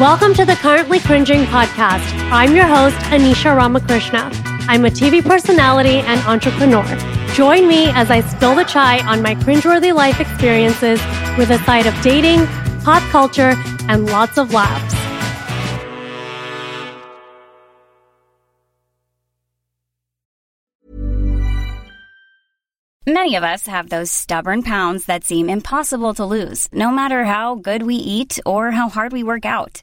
Welcome to the Currently Cringing podcast. I'm your host, Anisha Ramakrishna. I'm a TV personality and entrepreneur. Join me as I spill the chai on my cringeworthy life experiences with a side of dating, pop culture, and lots of laughs. Many of us have those stubborn pounds that seem impossible to lose, no matter how good we eat or how hard we work out.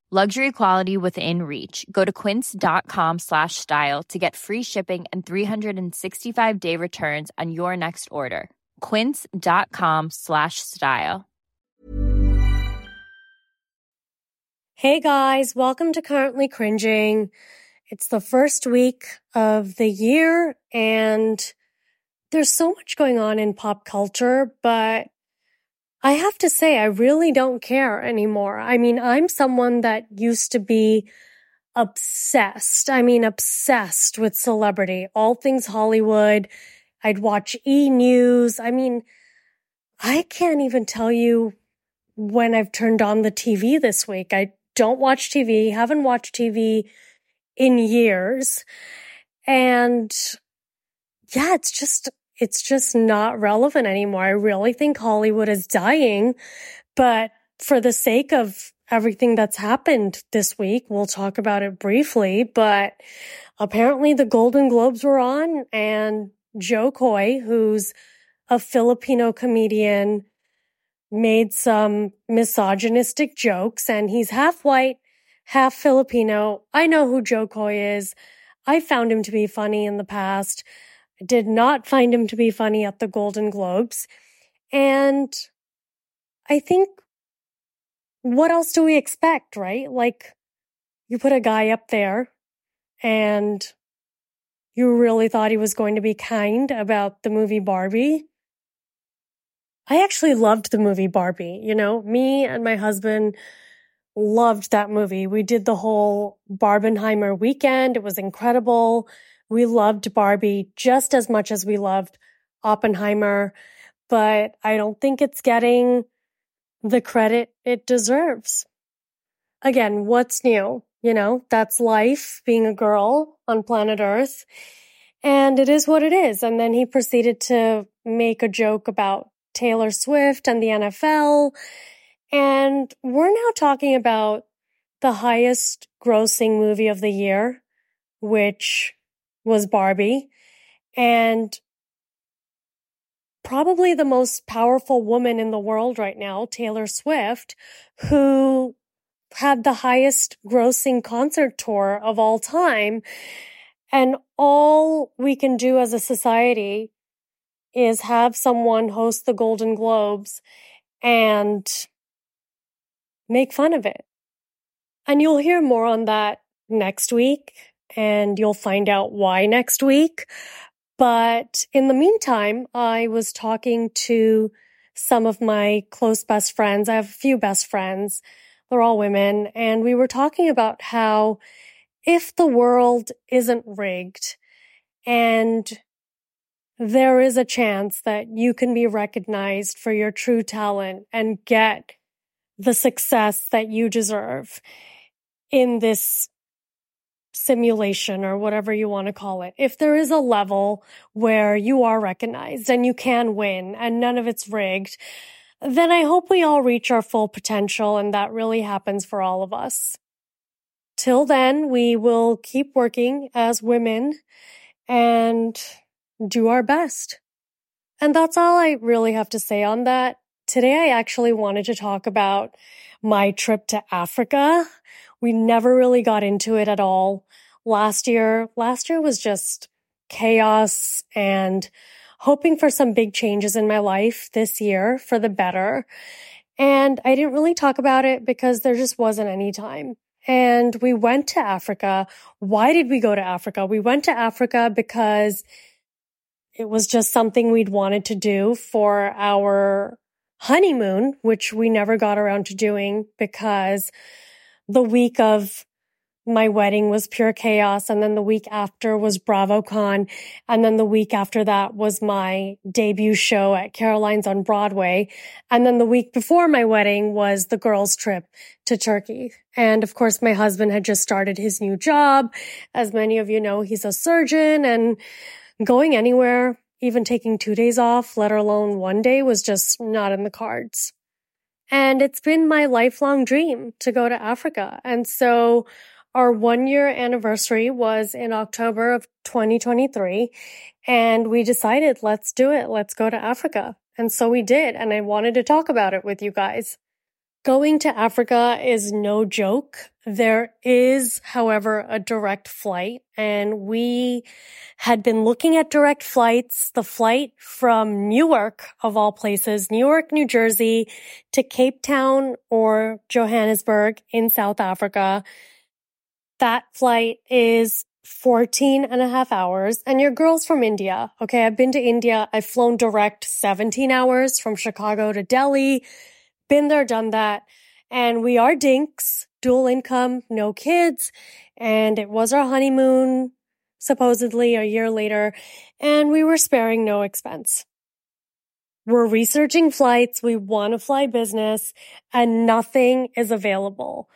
luxury quality within reach. Go to quince.com slash style to get free shipping and 365 day returns on your next order. quince.com slash style. Hey guys, welcome to Currently Cringing. It's the first week of the year and there's so much going on in pop culture, but I have to say, I really don't care anymore. I mean, I'm someone that used to be obsessed. I mean, obsessed with celebrity, all things Hollywood. I'd watch E News. I mean, I can't even tell you when I've turned on the TV this week. I don't watch TV, haven't watched TV in years. And yeah, it's just, it's just not relevant anymore. I really think Hollywood is dying, but for the sake of everything that's happened this week, we'll talk about it briefly, but apparently the Golden Globes were on and Jo Koy, who's a Filipino comedian, made some misogynistic jokes and he's half white, half Filipino. I know who Jo Koy is. I found him to be funny in the past did not find him to be funny at the Golden Globes. And I think what else do we expect, right? Like you put a guy up there and you really thought he was going to be kind about the movie Barbie. I actually loved the movie Barbie. You know, me and my husband loved that movie. We did the whole Barbenheimer weekend. It was incredible. We loved Barbie just as much as we loved Oppenheimer, but I don't think it's getting the credit it deserves. Again, what's new? You know, that's life being a girl on planet Earth. And it is what it is. And then he proceeded to make a joke about Taylor Swift and the NFL. And we're now talking about the highest grossing movie of the year, which was Barbie and probably the most powerful woman in the world right now, Taylor Swift, who had the highest grossing concert tour of all time. And all we can do as a society is have someone host the Golden Globes and make fun of it. And you'll hear more on that next week and you'll find out why next week. But in the meantime, I was talking to some of my close best friends. I have a few best friends. They're all women. And we were talking about how if the world isn't rigged and there is a chance that you can be recognized for your true talent and get the success that you deserve in this simulation or whatever you want to call it. If there is a level where you are recognized and you can win and none of it's rigged, then I hope we all reach our full potential and that really happens for all of us. Till then, we will keep working as women and do our best. And that's all I really have to say on that. Today, I actually wanted to talk about my trip to Africa. We never really got into it at all last year. Last year was just chaos and hoping for some big changes in my life this year for the better. And I didn't really talk about it because there just wasn't any time. And we went to Africa. Why did we go to Africa? We went to Africa because it was just something we'd wanted to do for our honeymoon, which we never got around to doing because the week of my wedding was pure chaos. And then the week after was BravoCon. And then the week after that was my debut show at Caroline's on Broadway. And then the week before my wedding was the girls trip to Turkey. And of course, my husband had just started his new job. As many of you know, he's a surgeon and going anywhere, even taking two days off, let alone one day was just not in the cards. And it's been my lifelong dream to go to Africa. And so our one year anniversary was in October of 2023 and we decided let's do it. Let's go to Africa. And so we did. And I wanted to talk about it with you guys. Going to Africa is no joke. There is, however, a direct flight and we had been looking at direct flights. The flight from Newark of all places, Newark, New Jersey to Cape Town or Johannesburg in South Africa that flight is 14 and a half hours and your girl's from India. Okay. I've been to India. I've flown direct 17 hours from Chicago to Delhi. Been there, done that. And we are dinks, dual income, no kids. And it was our honeymoon, supposedly a year later. And we were sparing no expense. We're researching flights. We want to fly business and nothing is available.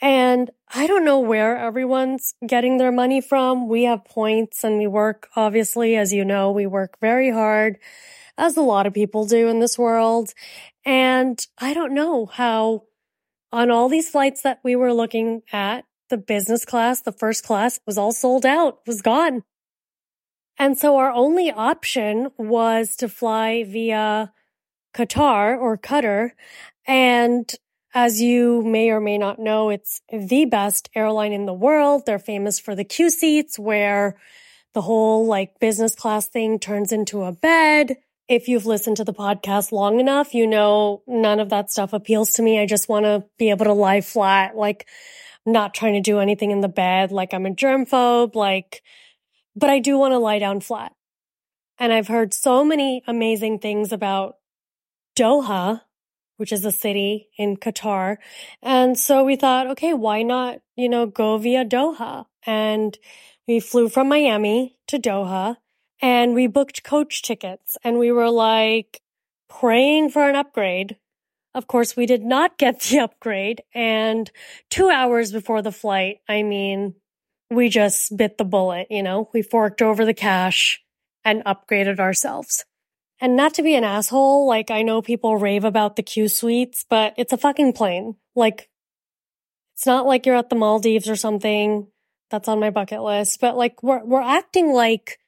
And I don't know where everyone's getting their money from. We have points and we work, obviously, as you know, we work very hard, as a lot of people do in this world. And I don't know how on all these flights that we were looking at, the business class, the first class was all sold out, was gone. And so our only option was to fly via Qatar or Qatar. And as you may or may not know, it's the best airline in the world. They're famous for the Q seats where the whole like business class thing turns into a bed. If you've listened to the podcast long enough, you know none of that stuff appeals to me. I just want to be able to lie flat, like not trying to do anything in the bed, like I'm a germphobe, like, but I do want to lie down flat. And I've heard so many amazing things about Doha, which is a city in Qatar. And so we thought, okay, why not, you know, go via Doha? And we flew from Miami to Doha and we booked coach tickets and we were like praying for an upgrade. Of course, we did not get the upgrade. And two hours before the flight, I mean, we just bit the bullet, you know, we forked over the cash and upgraded ourselves. And not to be an asshole, like I know people rave about the Q suites, but it's a fucking plane. Like it's not like you're at the Maldives or something. That's on my bucket list, but like we're we're acting like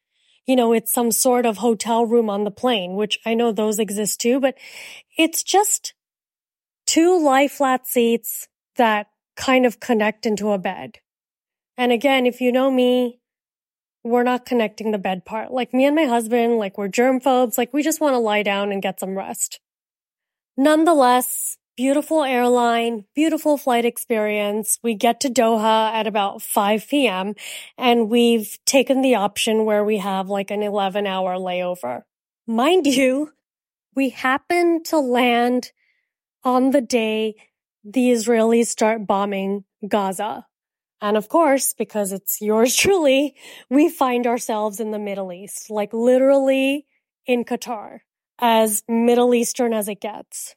you know, it's some sort of hotel room on the plane, which I know those exist too, but it's just two lie flat seats that kind of connect into a bed. And again, if you know me, we're not connecting the bed part. Like me and my husband, like we're germ phobes, like we just want to lie down and get some rest. Nonetheless, beautiful airline, beautiful flight experience. We get to Doha at about 5 p.m. and we've taken the option where we have like an 11 hour layover. Mind you, we happen to land on the day the Israelis start bombing Gaza. And of course, because it's yours truly, we find ourselves in the Middle East, like literally in Qatar, as Middle Eastern as it gets.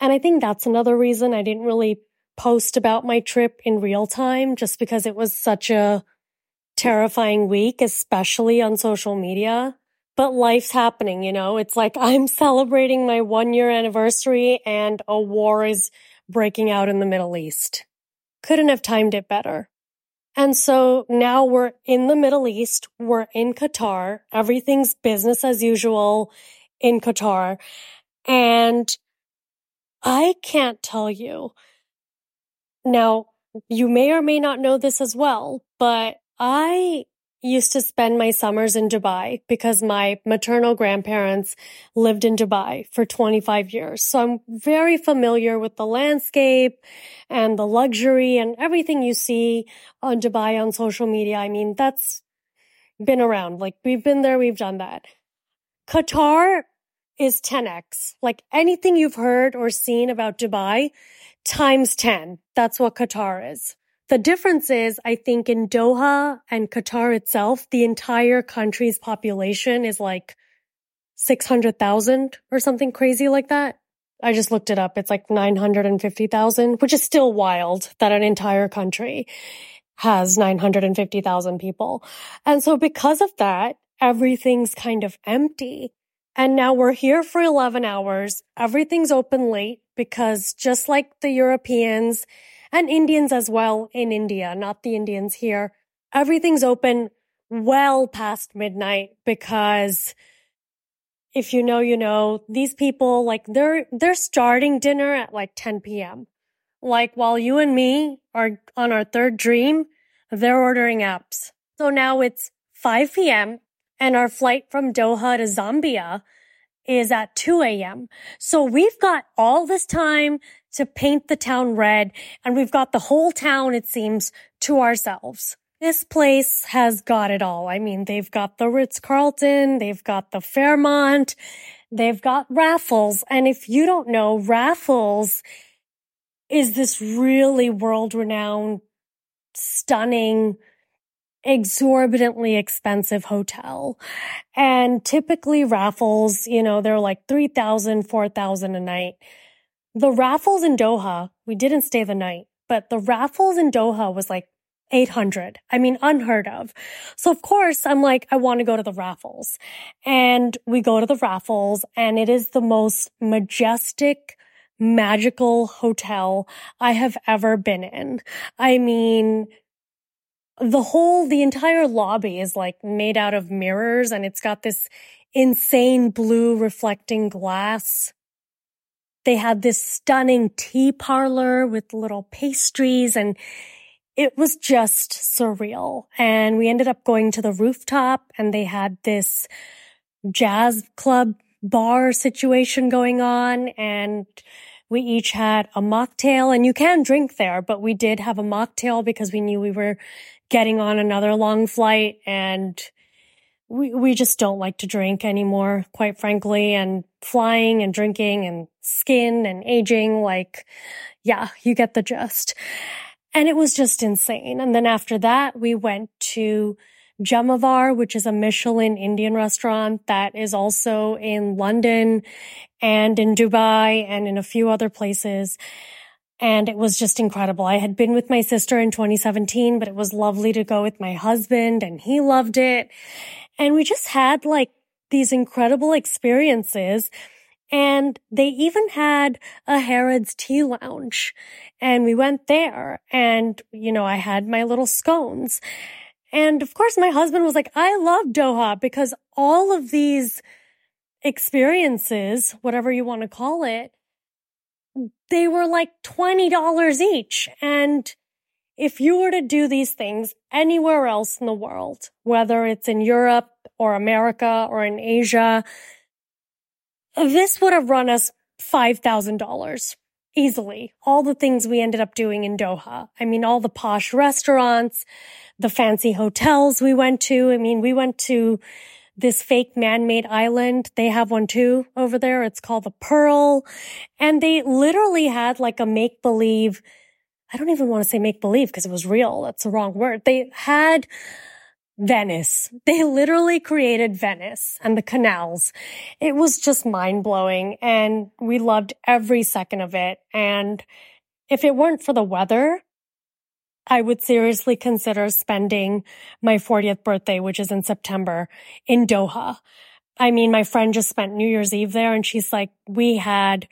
And I think that's another reason I didn't really post about my trip in real time, just because it was such a terrifying week, especially on social media. But life's happening, you know? It's like I'm celebrating my one year anniversary and a war is breaking out in the Middle East. Couldn't have timed it better. And so now we're in the Middle East. We're in Qatar. Everything's business as usual in Qatar. And I can't tell you. Now, you may or may not know this as well, but I used to spend my summers in Dubai because my maternal grandparents lived in Dubai for 25 years. So I'm very familiar with the landscape and the luxury and everything you see on Dubai on social media. I mean, that's been around. Like we've been there, we've done that. Qatar is 10x. Like anything you've heard or seen about Dubai times 10. That's what Qatar is. The difference is, I think in Doha and Qatar itself, the entire country's population is like 600,000 or something crazy like that. I just looked it up. It's like 950,000, which is still wild that an entire country has 950,000 people. And so because of that, everything's kind of empty. And now we're here for 11 hours. Everything's open late because just like the Europeans, and Indians as well in India, not the Indians here. Everything's open well past midnight because if you know, you know, these people, like they're, they're starting dinner at like 10 p.m. Like while you and me are on our third dream, they're ordering apps. So now it's 5 p.m. and our flight from Doha to Zambia is at 2 a.m. So we've got all this time to paint the town red and we've got the whole town, it seems, to ourselves. This place has got it all. I mean, they've got the Ritz Carlton, they've got the Fairmont, they've got Raffles. And if you don't know, Raffles is this really world renowned, stunning, exorbitantly expensive hotel. And typically Raffles, you know, they're like 3000 4000 a night. The Raffles in Doha, we didn't stay the night, but the Raffles in Doha was like 800. I mean, unheard of. So of course, I'm like, I want to go to the Raffles. And we go to the Raffles and it is the most majestic, magical hotel I have ever been in. I mean, the whole, the entire lobby is like made out of mirrors and it's got this insane blue reflecting glass. They had this stunning tea parlor with little pastries and it was just surreal. And we ended up going to the rooftop and they had this jazz club bar situation going on and we each had a mocktail and you can drink there, but we did have a mocktail because we knew we were getting on another long flight and we, we just don't like to drink anymore, quite frankly, and flying and drinking and skin and aging, like, yeah, you get the gist. And it was just insane. And then after that, we went to Jamavar, which is a Michelin Indian restaurant that is also in London and in Dubai and in a few other places. And it was just incredible. I had been with my sister in 2017, but it was lovely to go with my husband and he loved it. And we just had like these incredible experiences. And they even had a Harrods tea lounge and we went there and, you know, I had my little scones. And of course, my husband was like, I love Doha because all of these experiences, whatever you want to call it, they were like $20 each. And if you were to do these things anywhere else in the world, whether it's in Europe or America or in Asia, this would have run us $5,000 easily. All the things we ended up doing in Doha. I mean, all the posh restaurants, the fancy hotels we went to. I mean, we went to this fake man-made island. They have one too over there. It's called the Pearl. And they literally had like a make-believe I don't even want to say make believe because it was real. That's the wrong word. They had Venice. They literally created Venice and the canals. It was just mind blowing and we loved every second of it. And if it weren't for the weather, I would seriously consider spending my 40th birthday, which is in September, in Doha. I mean, my friend just spent New Year's Eve there and she's like, we had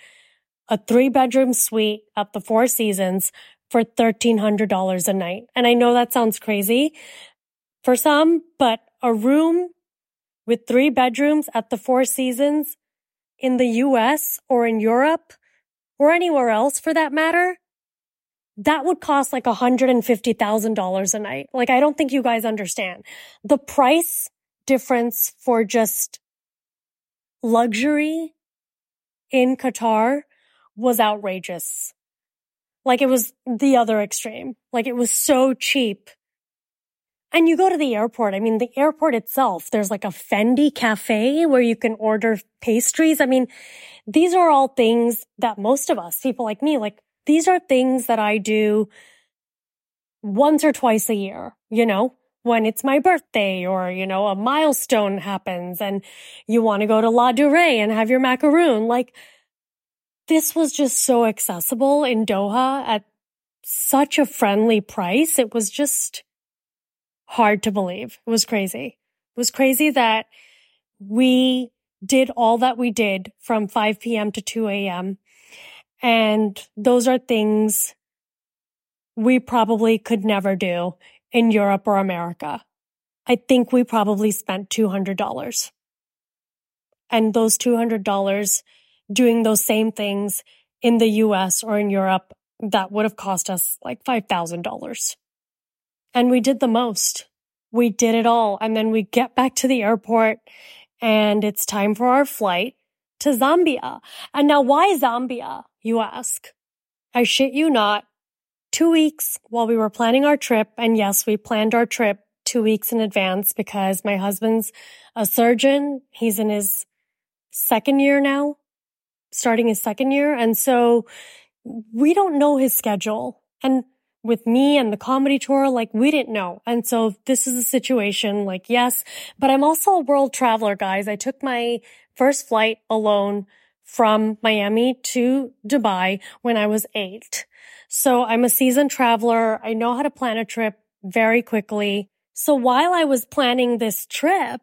a three bedroom suite at the Four Seasons for $1,300 a night. And I know that sounds crazy for some, but a room with three bedrooms at the Four Seasons in the US or in Europe or anywhere else for that matter, that would cost like $150,000 a night. Like, I don't think you guys understand the price difference for just luxury in Qatar was outrageous. Like it was the other extreme. Like it was so cheap. And you go to the airport. I mean, the airport itself, there's like a Fendi cafe where you can order pastries. I mean, these are all things that most of us, people like me, like these are things that I do once or twice a year, you know, when it's my birthday or, you know, a milestone happens and you want to go to Ladurée and have your macaroon. Like this was just so accessible in Doha at such a friendly price. It was just hard to believe. It was crazy. It was crazy that we did all that we did from 5 p.m. to 2 a.m. And those are things we probably could never do in Europe or America. I think we probably spent $200. And those $200 doing those same things in the US or in Europe, that would have cost us like $5,000. And we did the most. We did it all. And then we get back to the airport and it's time for our flight to Zambia. And now why Zambia, you ask? I shit you not. Two weeks while we were planning our trip. And yes, we planned our trip two weeks in advance because my husband's a surgeon. He's in his second year now starting his second year. And so we don't know his schedule. And with me and the comedy tour, like we didn't know. And so this is a situation like, yes, but I'm also a world traveler, guys. I took my first flight alone from Miami to Dubai when I was eight. So I'm a seasoned traveler. I know how to plan a trip very quickly. So while I was planning this trip,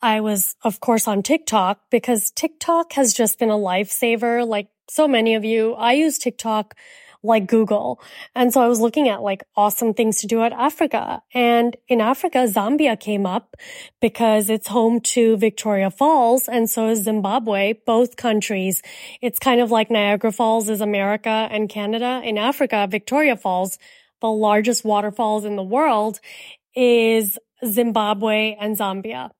I was, of course, on TikTok because TikTok has just been a lifesaver. Like so many of you, I use TikTok like Google. And so I was looking at like awesome things to do at Africa. And in Africa, Zambia came up because it's home to Victoria Falls. And so is Zimbabwe, both countries. It's kind of like Niagara Falls is America and Canada. In Africa, Victoria Falls, the largest waterfalls in the world is Zimbabwe and Zambia.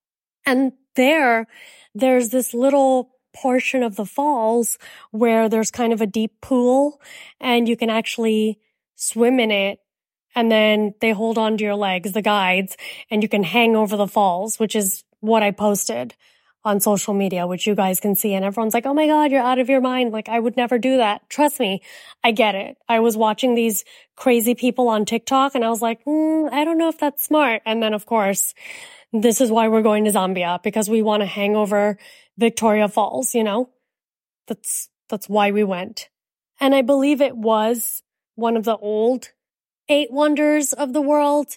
And there, there's this little portion of the falls where there's kind of a deep pool and you can actually swim in it. And then they hold on to your legs, the guides, and you can hang over the falls, which is what I posted on social media, which you guys can see. And everyone's like, Oh my God, you're out of your mind. Like I would never do that. Trust me. I get it. I was watching these crazy people on TikTok and I was like, mm, I don't know if that's smart. And then of course, this is why we're going to Zambia because we want to hang over Victoria Falls, you know? That's, that's why we went. And I believe it was one of the old eight wonders of the world,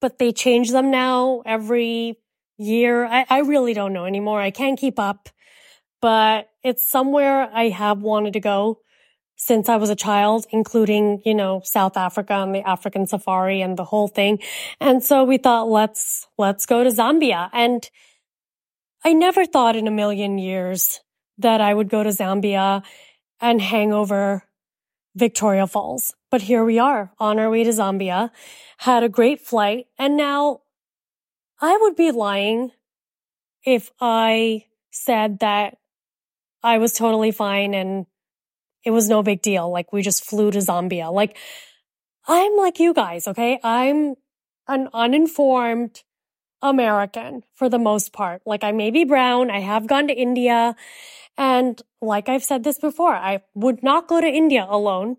but they change them now every year. I, I really don't know anymore. I can't keep up, but it's somewhere I have wanted to go since I was a child, including, you know, South Africa and the African safari and the whole thing. And so we thought, let's, let's go to Zambia. And I never thought in a million years that I would go to Zambia and hang over Victoria Falls. But here we are on our way to Zambia, had a great flight. And now I would be lying if I said that I was totally fine and it was no big deal. Like we just flew to Zambia. Like I'm like you guys. Okay. I'm an uninformed American for the most part. Like I may be brown. I have gone to India. And like I've said this before, I would not go to India alone.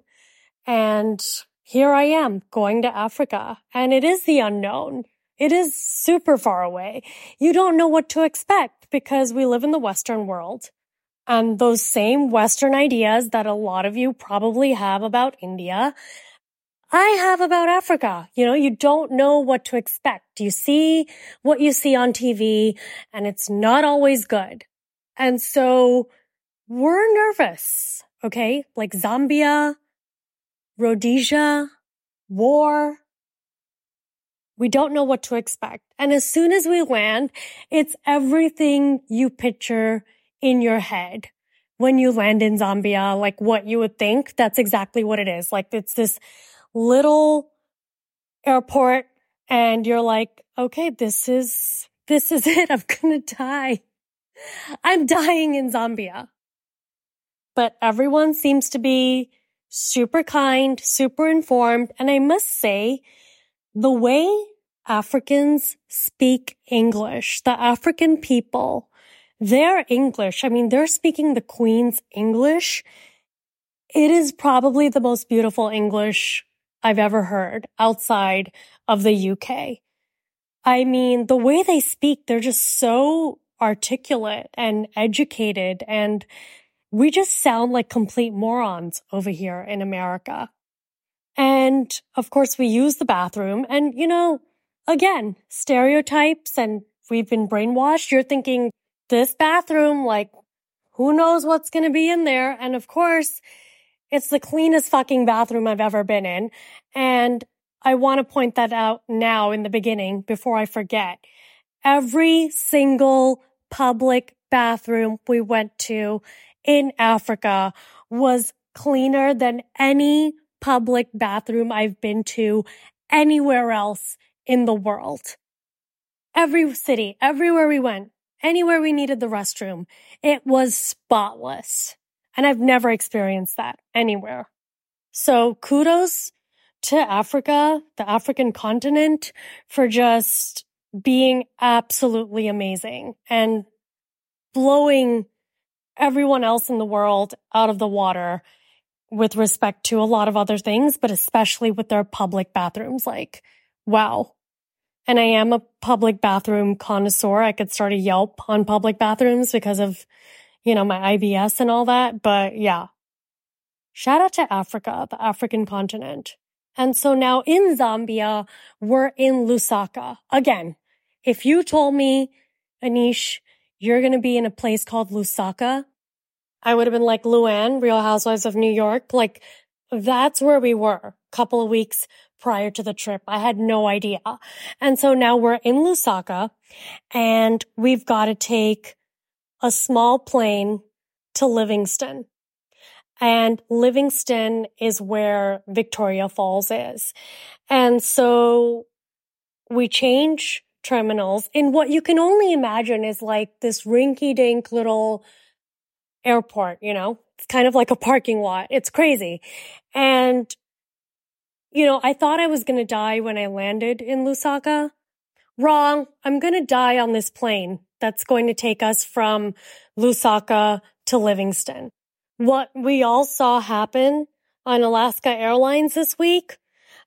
And here I am going to Africa and it is the unknown. It is super far away. You don't know what to expect because we live in the Western world. And those same Western ideas that a lot of you probably have about India, I have about Africa. You know, you don't know what to expect. You see what you see on TV and it's not always good. And so we're nervous. Okay. Like Zambia, Rhodesia, war. We don't know what to expect. And as soon as we land, it's everything you picture in your head when you land in Zambia, like what you would think. That's exactly what it is. Like it's this little airport and you're like, okay, this is, this is it. I'm going to die. I'm dying in Zambia. But everyone seems to be super kind, super informed. And I must say, the way Africans speak English, the African people, their English, I mean, they're speaking the Queen's English. It is probably the most beautiful English I've ever heard outside of the UK. I mean, the way they speak, they're just so articulate and educated and we just sound like complete morons over here in America. And of course we use the bathroom and you know, again, stereotypes and we've been brainwashed. You're thinking this bathroom, like who knows what's going to be in there. And of course, it's the cleanest fucking bathroom I've ever been in. And I want to point that out now in the beginning before I forget. Every single public bathroom we went to in Africa was cleaner than any public bathroom I've been to anywhere else in the world. Every city, everywhere we went, anywhere we needed the restroom, it was spotless. And I've never experienced that anywhere. So kudos to Africa, the African continent for just being absolutely amazing and blowing everyone else in the world out of the water with respect to a lot of other things, but especially with their public bathrooms. Like, wow. And I am a public bathroom connoisseur. I could start a Yelp on public bathrooms because of you know, my IBS and all that. But yeah, shout out to Africa, the African continent. And so now in Zambia, we're in Lusaka. Again, if you told me, Anish, you're going to be in a place called Lusaka, I would have been like Luann, Real Housewives of New York. Like that's where we were a couple of weeks prior to the trip. I had no idea. And so now we're in Lusaka and we've got to take a small plane to Livingstone. And Livingstone is where Victoria Falls is. And so we change terminals in what you can only imagine is like this rinky dink little airport, you know, it's kind of like a parking lot. It's crazy. And, you know, I thought I was going to die when I landed in Lusaka. Wrong. I'm going to die on this plane that's going to take us from Lusaka to Livingstone. What we all saw happen on Alaska Airlines this week,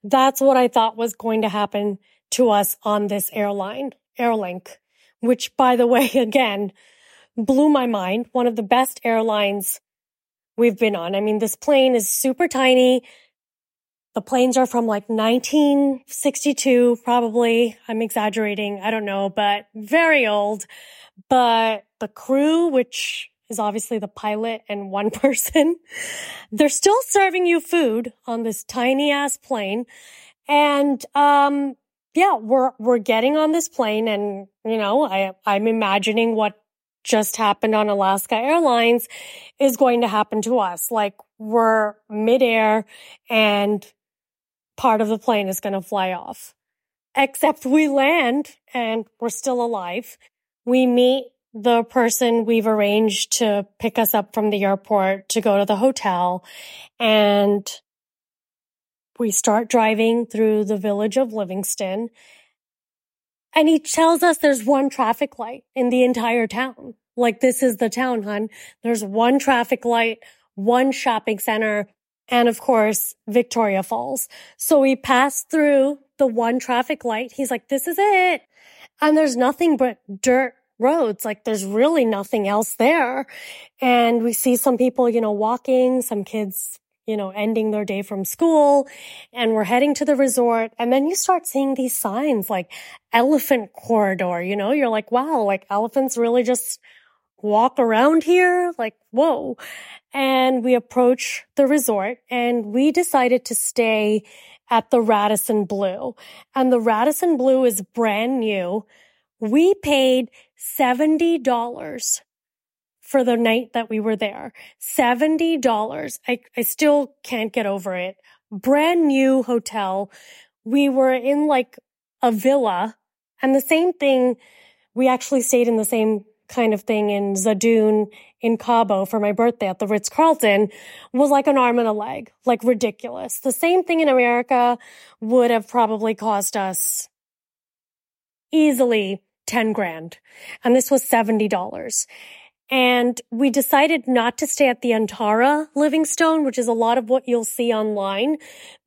that's what I thought was going to happen to us on this airline, Airlink, which by the way, again, blew my mind. One of the best airlines we've been on. I mean, this plane is super tiny. The planes are from like 1962, probably. I'm exaggerating. I don't know, but very old. But the crew, which is obviously the pilot and one person, they're still serving you food on this tiny ass plane. And, um, yeah, we're, we're getting on this plane and, you know, I, I'm imagining what just happened on Alaska Airlines is going to happen to us. Like we're midair and part of the plane is going to fly off. Except we land and we're still alive. We meet the person we've arranged to pick us up from the airport to go to the hotel and we start driving through the village of Livingstone. and he tells us there's one traffic light in the entire town. Like this is the town, hun. There's one traffic light, one shopping center, and of course, Victoria Falls. So we passed through the one traffic light. He's like, this is it. And there's nothing but dirt roads. Like there's really nothing else there. And we see some people, you know, walking, some kids, you know, ending their day from school and we're heading to the resort. And then you start seeing these signs like elephant corridor, you know, you're like, wow, like elephants really just walk around here? Like, whoa. And we approach the resort and we decided to stay at the Radisson Blu. And the Radisson Blu is brand new. We paid $70 for the night that we were there. $70. I, I still can't get over it. Brand new hotel. We were in like a villa and the same thing. We actually stayed in the same kind of thing in Zadún in Cabo for my birthday at the Ritz Carlton was like an arm and a leg, like ridiculous. The same thing in America would have probably cost us easily 10 grand. And this was $70. And we decided not to stay at the Anantara Livingstone, which is a lot of what you'll see online,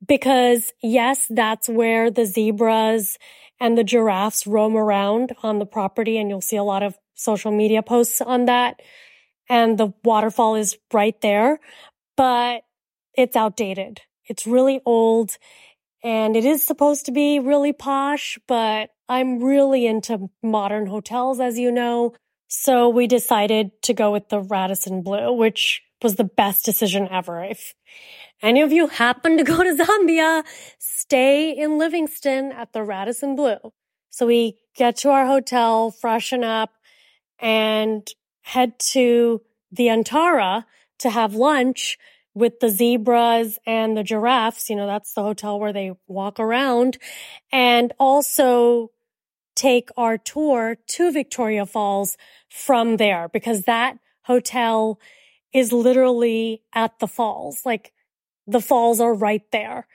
because yes, that's where the zebras and the giraffes roam around on the property. And you'll see a lot of social media posts on that. And the waterfall is right there, but it's outdated. It's really old and it is supposed to be really posh, but I'm really into modern hotels, as you know. So we decided to go with the Radisson Blu, which was the best decision ever. If any of you happen to go to Zambia, stay in Livingstone at the Radisson Blu. So we get to our hotel, freshen up, and head to the Anantara to have lunch with the zebras and the giraffes. You know, that's the hotel where they walk around and also take our tour to Victoria Falls from there because that hotel is literally at the falls. Like the falls are right there.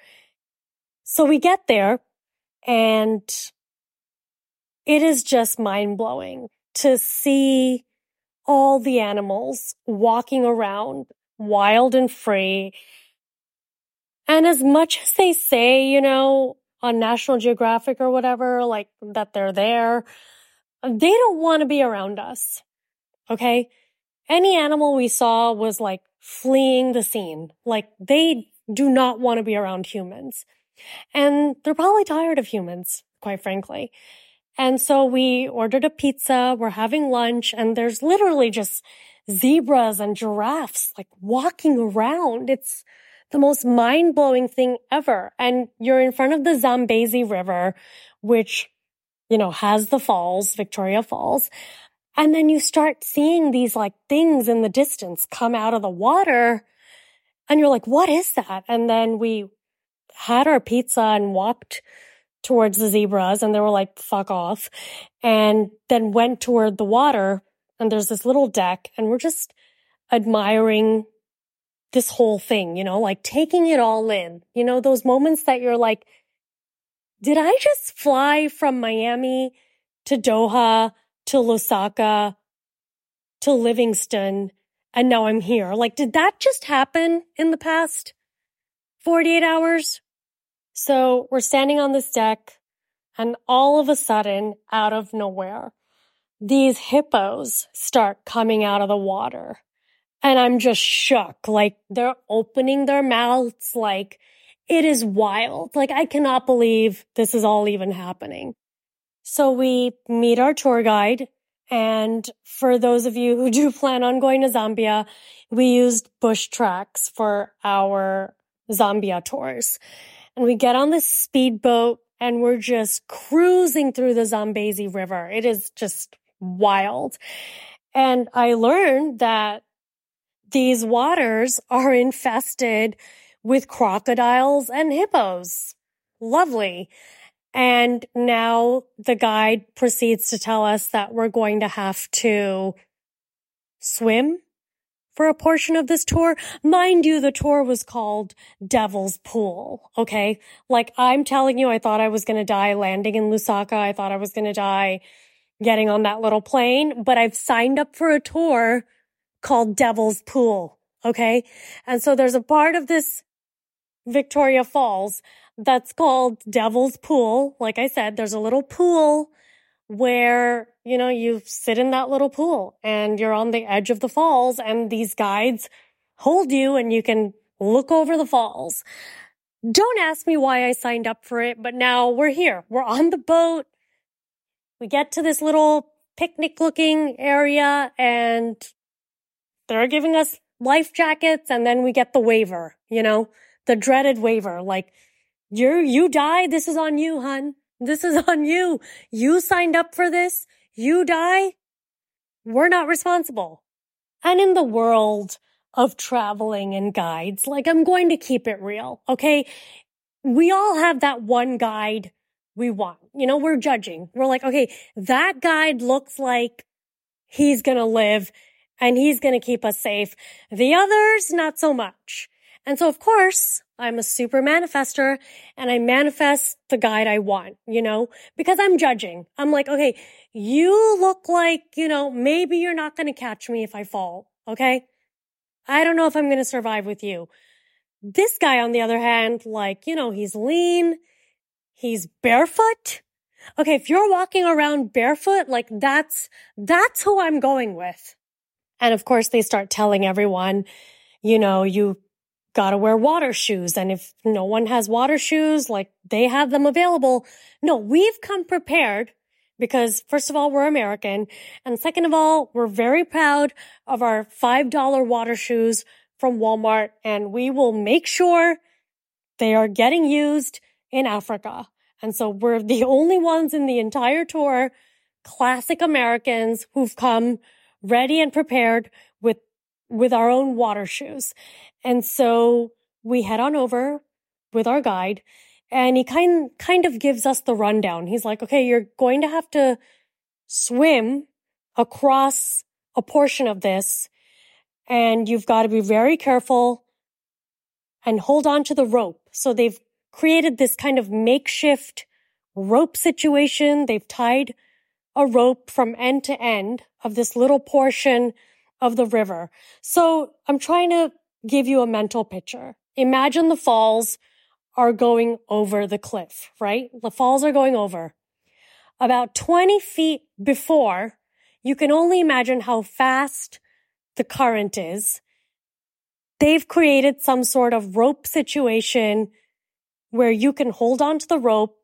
So we get there and it is just mind blowing to see all the animals walking around wild and free. And as much as they say, you know, on National Geographic or whatever, like that they're there, they don't want to be around us. Okay. Any animal we saw was like fleeing the scene. Like they do not want to be around humans. And they're probably tired of humans, quite frankly. And so we ordered a pizza. We're having lunch and there's literally just zebras and giraffes like walking around. It's the most mind blowing thing ever. And you're in front of the Zambezi River, which, you know, has the falls, Victoria Falls. And then you start seeing these like things in the distance come out of the water. And you're like, what is that? And then we had our pizza and walked towards the zebras and they were like, fuck off. And then went toward the water and there's this little deck and we're just admiring this whole thing, you know, like taking it all in, you know, those moments that you're like, did I just fly from Miami to Doha to Lusaka to Livingstone? and now I'm here? Like, did that just happen in the past 48 hours? So we're standing on this deck and all of a sudden, out of nowhere, these hippos start coming out of the water. And I'm just shook. Like they're opening their mouths. Like it is wild. Like I cannot believe this is all even happening. So we meet our tour guide. And for those of you who do plan on going to Zambia, we used Bushtracks for our Zambia tours and we get on this speedboat and we're just cruising through the Zambezi River. It is just wild. And I learned that these waters are infested with crocodiles and hippos. Lovely. And now the guide proceeds to tell us that we're going to have to swim for a portion of this tour. Mind you, the tour was called Devil's Pool. Okay. Like I'm telling you, I thought I was going to die landing in Lusaka. I thought I was going to die getting on that little plane, but I've signed up for a tour called Devil's Pool. Okay. And so there's a part of this Victoria Falls that's called Devil's Pool. Like I said, there's a little pool where, you know, you sit in that little pool and you're on the edge of the falls and these guides hold you and you can look over the falls. Don't ask me why I signed up for it, but now we're here. We're on the boat. We get to this little picnic looking area and they're giving us life jackets and then we get the waiver, you know, the dreaded waiver. Like, you you die. This is on you, hun. This is on you. You signed up for this. You die. We're not responsible. And in the world of traveling and guides, like I'm going to keep it real. Okay. We all have that one guide we want. You know, we're judging. We're like, okay, that guide looks like he's going to live and he's going to keep us safe. The others, not so much. And so, of course, I'm a super manifester and I manifest the guide I want, you know, because I'm judging. I'm like, okay, you look like, you know, maybe you're not going to catch me if I fall. Okay. I don't know if I'm going to survive with you. This guy, on the other hand, like, you know, he's lean. He's barefoot. Okay. If you're walking around barefoot, like that's, that's who I'm going with. And of course, they start telling everyone, you know, you gotta wear water shoes. And if no one has water shoes, like they have them available. No, we've come prepared because first of all, we're American. And second of all, we're very proud of our $5 water shoes from Walmart and we will make sure they are getting used in Africa. And so we're the only ones in the entire tour, classic Americans who've come ready and prepared with our own water shoes. And so we head on over with our guide and he kind, kind of gives us the rundown. He's like, okay, you're going to have to swim across a portion of this and you've got to be very careful and hold on to the rope. So they've created this kind of makeshift rope situation. They've tied a rope from end to end of this little portion of the river. So I'm trying to give you a mental picture. Imagine the falls are going over the cliff, right? The falls are going over. About 20 feet before, you can only imagine how fast the current is. They've created some sort of rope situation where you can hold onto the rope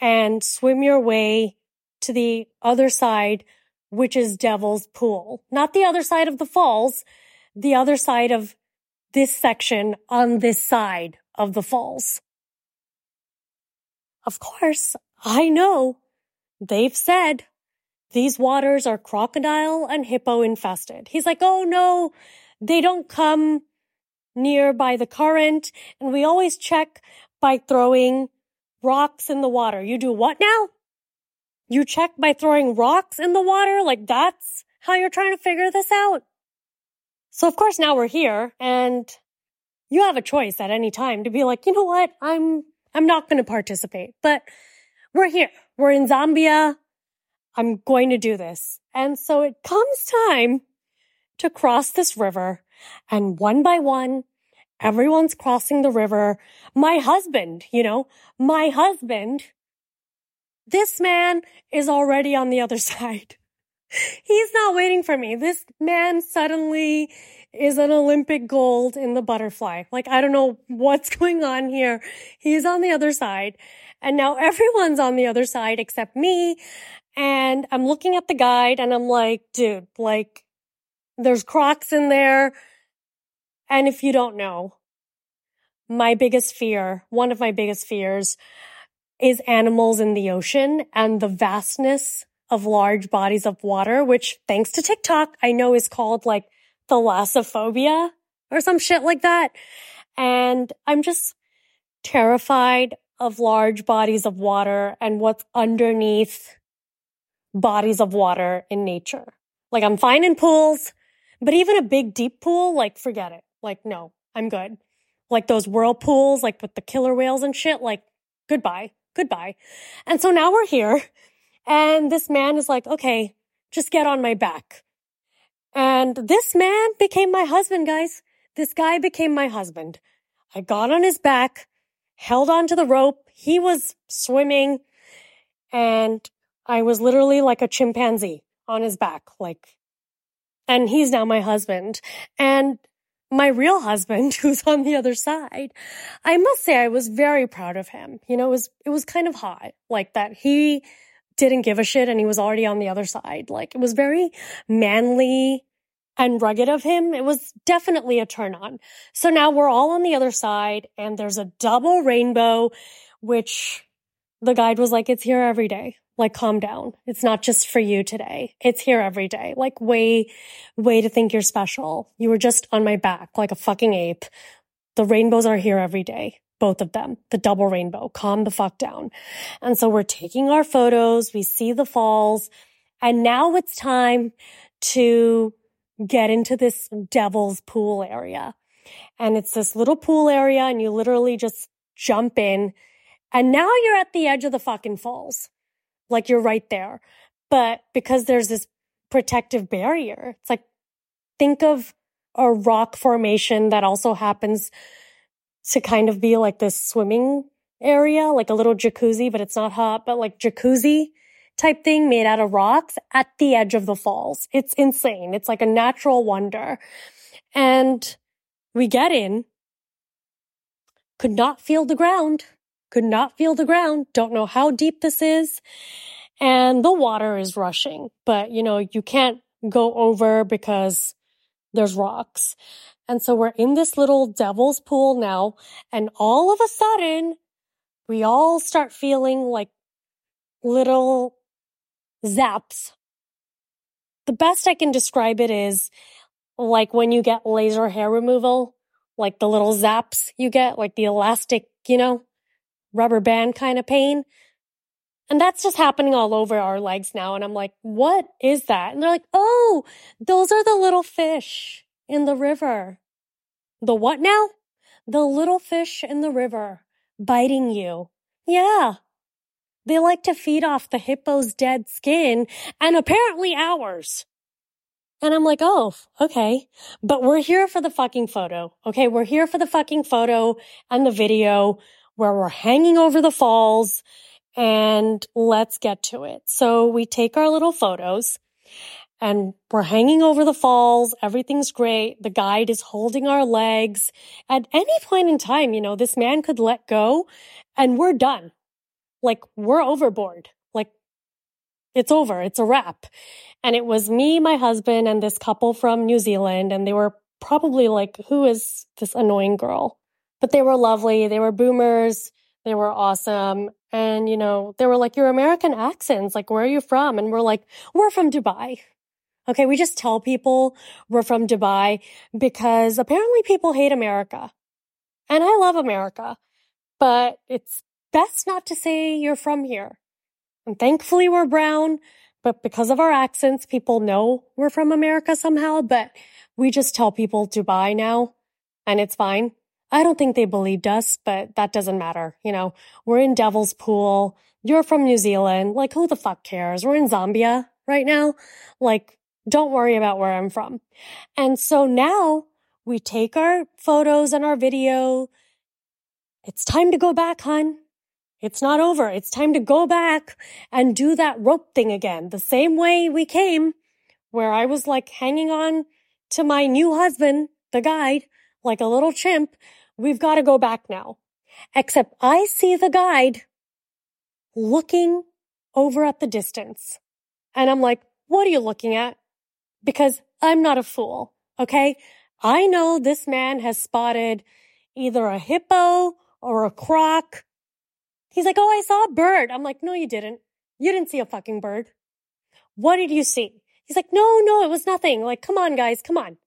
and swim your way to the other side which is Devil's Pool. Not the other side of the falls, the other side of this section on this side of the falls. Of course, I know they've said these waters are crocodile and hippo infested. He's like, oh no, they don't come near by the current. And we always check by throwing rocks in the water. You do what now? You check by throwing rocks in the water? Like that's how you're trying to figure this out? So of course now we're here and you have a choice at any time to be like, you know what? I'm, I'm not going to participate, but we're here. We're in Zambia. I'm going to do this. And so it comes time to cross this river and one by one, everyone's crossing the river. My husband, you know, my husband this man is already on the other side. He's not waiting for me. This man suddenly is an Olympic gold in the butterfly. Like, I don't know what's going on here. He's on the other side. And now everyone's on the other side except me. And I'm looking at the guide and I'm like, dude, like, there's crocs in there. And if you don't know, my biggest fear, one of my biggest fears is animals in the ocean and the vastness of large bodies of water, which thanks to TikTok, I know is called like thalassophobia or some shit like that. And I'm just terrified of large bodies of water and what's underneath bodies of water in nature. Like I'm fine in pools, but even a big deep pool, like forget it. Like no, I'm good. Like those whirlpools, like with the killer whales and shit, like goodbye goodbye. And so now we're here and this man is like, okay, just get on my back. And this man became my husband, guys. This guy became my husband. I got on his back, held onto the rope. He was swimming and I was literally like a chimpanzee on his back, like, and he's now my husband. And my real husband who's on the other side. I must say I was very proud of him. You know, it was, it was kind of hot like that. He didn't give a shit and he was already on the other side. Like it was very manly and rugged of him. It was definitely a turn on. So now we're all on the other side and there's a double rainbow, which the guide was like, it's here every day. Like, calm down. It's not just for you today. It's here every day. Like, way, way to think you're special. You were just on my back like a fucking ape. The rainbows are here every day. Both of them. The double rainbow. Calm the fuck down. And so we're taking our photos. We see the falls. And now it's time to get into this devil's pool area. And it's this little pool area and you literally just jump in. And now you're at the edge of the fucking falls. Like you're right there. But because there's this protective barrier, it's like, think of a rock formation that also happens to kind of be like this swimming area, like a little jacuzzi, but it's not hot, but like jacuzzi type thing made out of rocks at the edge of the falls. It's insane. It's like a natural wonder. And we get in, could not feel the ground could not feel the ground, don't know how deep this is. And the water is rushing, but you know, you can't go over because there's rocks. And so we're in this little devil's pool now. And all of a sudden, we all start feeling like little zaps. The best I can describe it is like when you get laser hair removal, like the little zaps you get, like the elastic, you know, rubber band kind of pain. And that's just happening all over our legs now. And I'm like, what is that? And they're like, oh, those are the little fish in the river. The what now? The little fish in the river biting you. Yeah. They like to feed off the hippo's dead skin and apparently ours. And I'm like, oh, okay. But we're here for the fucking photo. Okay. We're here for the fucking photo and the video where we're hanging over the falls and let's get to it. So we take our little photos and we're hanging over the falls. Everything's great. The guide is holding our legs. At any point in time, you know, this man could let go and we're done. Like we're overboard. Like it's over. It's a wrap. And it was me, my husband, and this couple from New Zealand. And they were probably like, who is this annoying girl? But they were lovely. They were boomers. They were awesome. And, you know, they were like, your American accents, like, where are you from? And we're like, we're from Dubai. Okay. We just tell people we're from Dubai because apparently people hate America. And I love America, but it's best not to say you're from here. And thankfully we're brown, but because of our accents, people know we're from America somehow, but we just tell people Dubai now and it's fine. I don't think they believed us, but that doesn't matter. You know, we're in Devil's Pool. You're from New Zealand. Like, who the fuck cares? We're in Zambia right now. Like, don't worry about where I'm from. And so now we take our photos and our video. It's time to go back, hun. It's not over. It's time to go back and do that rope thing again. The same way we came, where I was like hanging on to my new husband, the guide, like a little chimp we've got to go back now. Except I see the guide looking over at the distance. And I'm like, what are you looking at? Because I'm not a fool. Okay. I know this man has spotted either a hippo or a croc. He's like, Oh, I saw a bird. I'm like, no, you didn't. You didn't see a fucking bird. What did you see? He's like, no, no, it was nothing. Like, come on, guys, come on.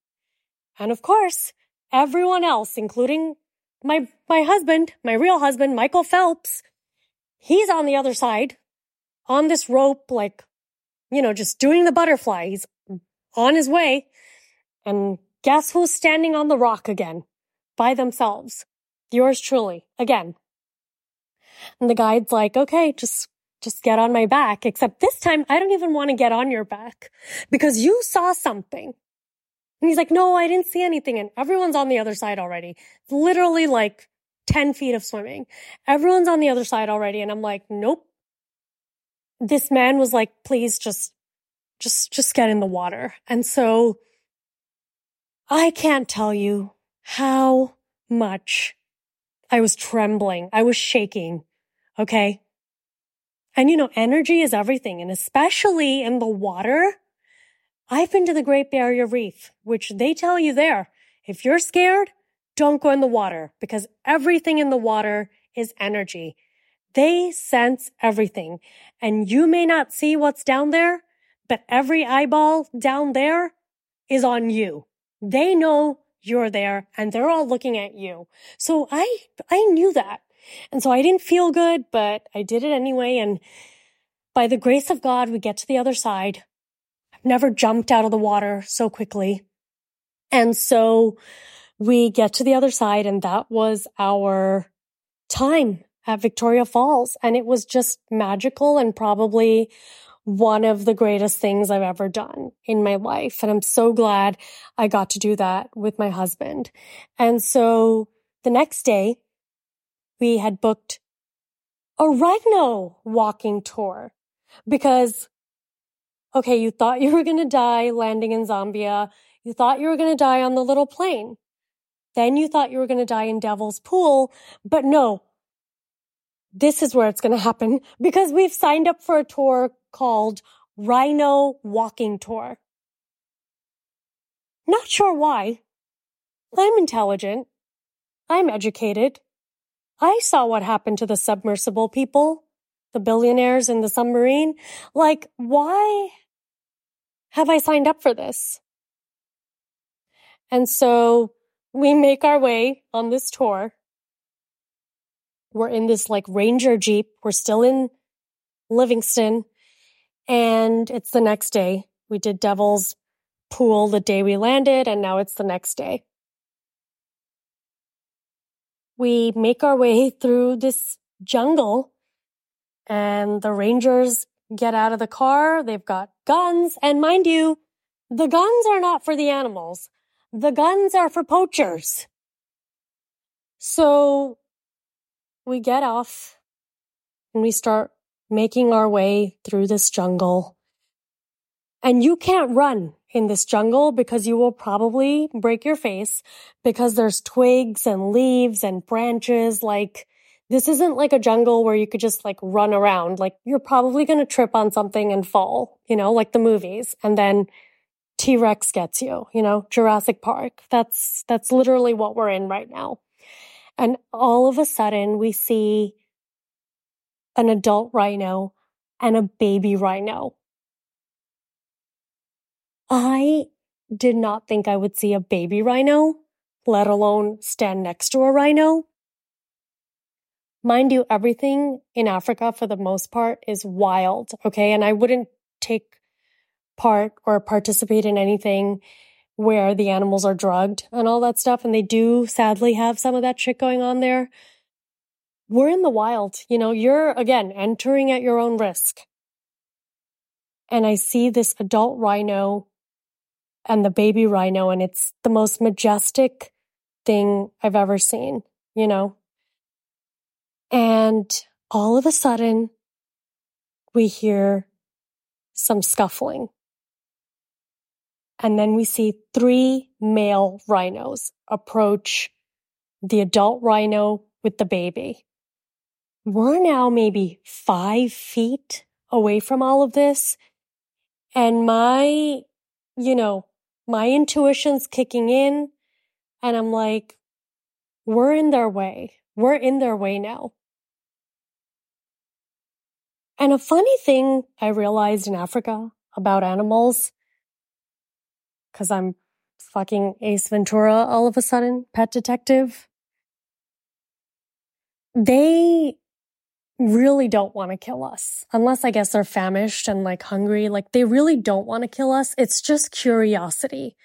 And of course, everyone else, including my, my husband, my real husband, Michael Phelps, he's on the other side on this rope, like, you know, just doing the butterfly. He's on his way. And guess who's standing on the rock again by themselves? Yours truly again. And the guide's like, okay, just, just get on my back. Except this time, I don't even want to get on your back because you saw something. And he's like, no, I didn't see anything. And everyone's on the other side already. It's literally like 10 feet of swimming. Everyone's on the other side already. And I'm like, nope. This man was like, please just, just, just get in the water. And so I can't tell you how much I was trembling. I was shaking. Okay. And you know, energy is everything. And especially in the water, I've been to the Great Barrier Reef, which they tell you there, if you're scared, don't go in the water because everything in the water is energy. They sense everything and you may not see what's down there, but every eyeball down there is on you. They know you're there and they're all looking at you. So I, I knew that. And so I didn't feel good, but I did it anyway. And by the grace of God, we get to the other side. Never jumped out of the water so quickly. And so we get to the other side and that was our time at Victoria Falls. And it was just magical and probably one of the greatest things I've ever done in my life. And I'm so glad I got to do that with my husband. And so the next day we had booked a rhino walking tour because, okay, you thought you were going to die landing in Zambia. You thought you were going to die on the little plane. Then you thought you were going to die in Devil's Pool, but no, this is where it's going to happen because we've signed up for a tour called Rhino Walking Tour. Not sure why. I'm intelligent. I'm educated. I saw what happened to the submersible people, the billionaires in the submarine. Like, why have I signed up for this? And so we make our way on this tour. We're in this like Ranger Jeep. We're still in Livingstone and it's the next day. We did Devil's Pool the day we landed and now it's the next day. We make our way through this jungle and the rangers get out of the car. They've got guns. And mind you, the guns are not for the animals. The guns are for poachers. So we get off and we start making our way through this jungle. And you can't run in this jungle because you will probably break your face because there's twigs and leaves and branches. Like this isn't like a jungle where you could just like run around. Like you're probably going to trip on something and fall, you know, like the movies. And then T-Rex gets you, you know, Jurassic Park. That's, that's literally what we're in right now. And all of a sudden we see an adult rhino and a baby rhino. I did not think I would see a baby rhino, let alone stand next to a rhino. Mind you, everything in Africa for the most part is wild. Okay. And I wouldn't take part or participate in anything where the animals are drugged and all that stuff. And they do sadly have some of that shit going on there. We're in the wild. You know, you're again entering at your own risk. And I see this adult rhino and the baby rhino, and it's the most majestic thing I've ever seen, you know? And all of a sudden, we hear some scuffling. And then we see three male rhinos approach the adult rhino with the baby. We're now maybe five feet away from all of this. And my, you know, my intuition's kicking in and I'm like, we're in their way. We're in their way now. And a funny thing I realized in Africa about animals because I'm fucking Ace Ventura all of a sudden, pet detective. They really don't want to kill us unless I guess they're famished and like hungry. Like they really don't want to kill us. It's just curiosity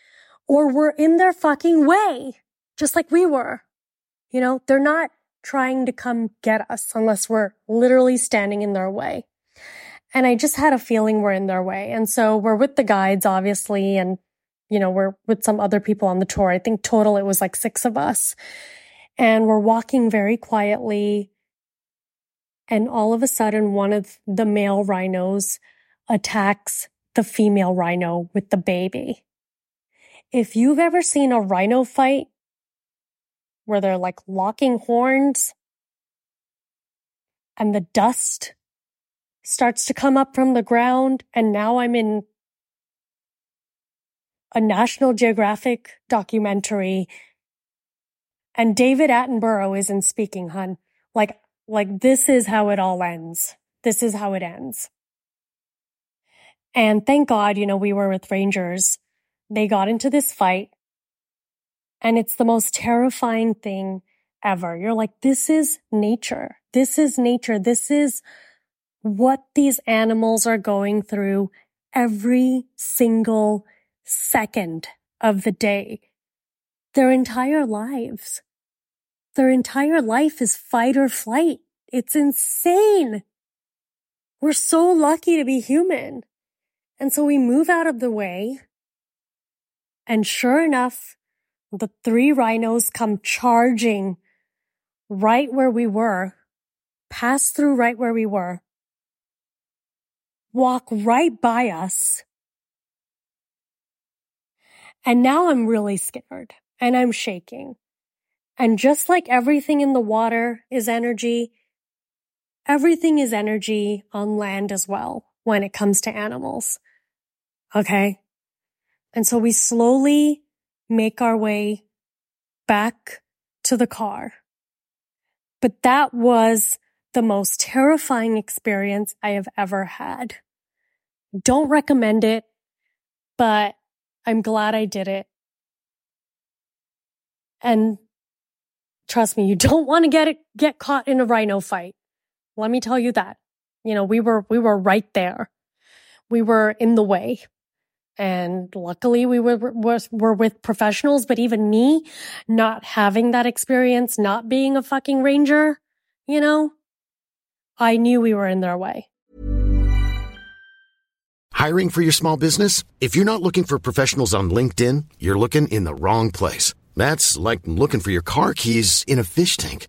or we're in their fucking way, just like we were. You know, they're not trying to come get us unless we're literally standing in their way. And I just had a feeling we're in their way. And so we're with the guides, obviously, and you know, we're with some other people on the tour. I think total it was like six of us. And we're walking very quietly. And all of a sudden, one of the male rhinos attacks the female rhino with the baby. If you've ever seen a rhino fight where they're like locking horns and the dust starts to come up from the ground, and now I'm in a National Geographic documentary and David Attenborough isn't speaking, hun. Like, like this is how it all ends. This is how it ends. And thank God, you know, we were with Rangers. They got into this fight and it's the most terrifying thing ever. You're like, this is nature. This is nature. This is what these animals are going through every single second of the day, their entire lives. Their entire life is fight or flight. It's insane. We're so lucky to be human. And so we move out of the way. And sure enough, the three rhinos come charging right where we were, pass through right where we were, walk right by us, and now I'm really scared and I'm shaking. And just like everything in the water is energy, everything is energy on land as well when it comes to animals. Okay. And so we slowly make our way back to the car. But that was the most terrifying experience I have ever had. Don't recommend it, but I'm glad I did it. And trust me, you don't want to get it, get caught in a rhino fight. Let me tell you that. You know, we were, we were right there. We were in the way. And luckily we were, were, were with professionals, but even me not having that experience, not being a fucking ranger, you know, I knew we were in their way. Hiring for your small business? If you're not looking for professionals on LinkedIn, you're looking in the wrong place. That's like looking for your car keys in a fish tank.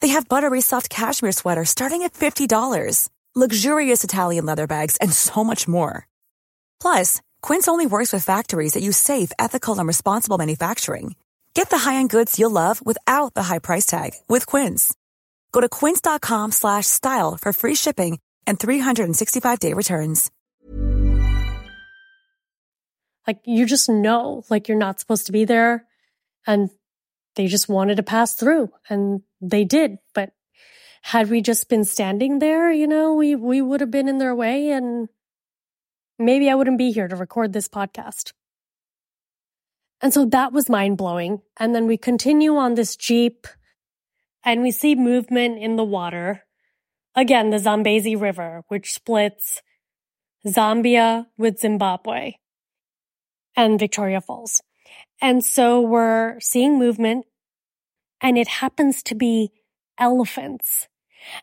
They have buttery soft cashmere sweaters starting at $50, luxurious Italian leather bags, and so much more. Plus, Quince only works with factories that use safe, ethical, and responsible manufacturing. Get the high-end goods you'll love without the high price tag with Quince. Go to quince.com slash style for free shipping and 365-day returns. Like you just know, like you're not supposed to be there and they just wanted to pass through and they did. But had we just been standing there, you know, we, we would have been in their way and maybe I wouldn't be here to record this podcast. And so that was mind blowing. And then we continue on this Jeep and we see movement in the water. Again, the Zambezi River, which splits Zambia with Zimbabwe and Victoria Falls. And so we're seeing movement and it happens to be elephants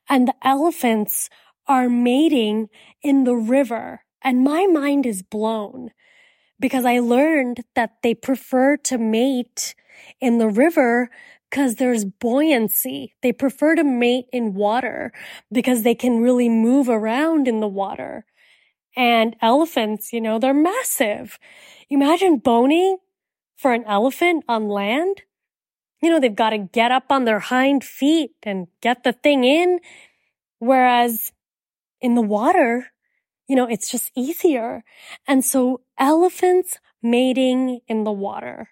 and the elephants are mating in the river and my mind is blown because I learned that they prefer to mate in the river because there's buoyancy. They prefer to mate in water because they can really move around in the water. And elephants, you know, they're massive. Imagine boning for an elephant on land. You know, they've got to get up on their hind feet and get the thing in. Whereas in the water, you know, it's just easier. And so elephants mating in the water.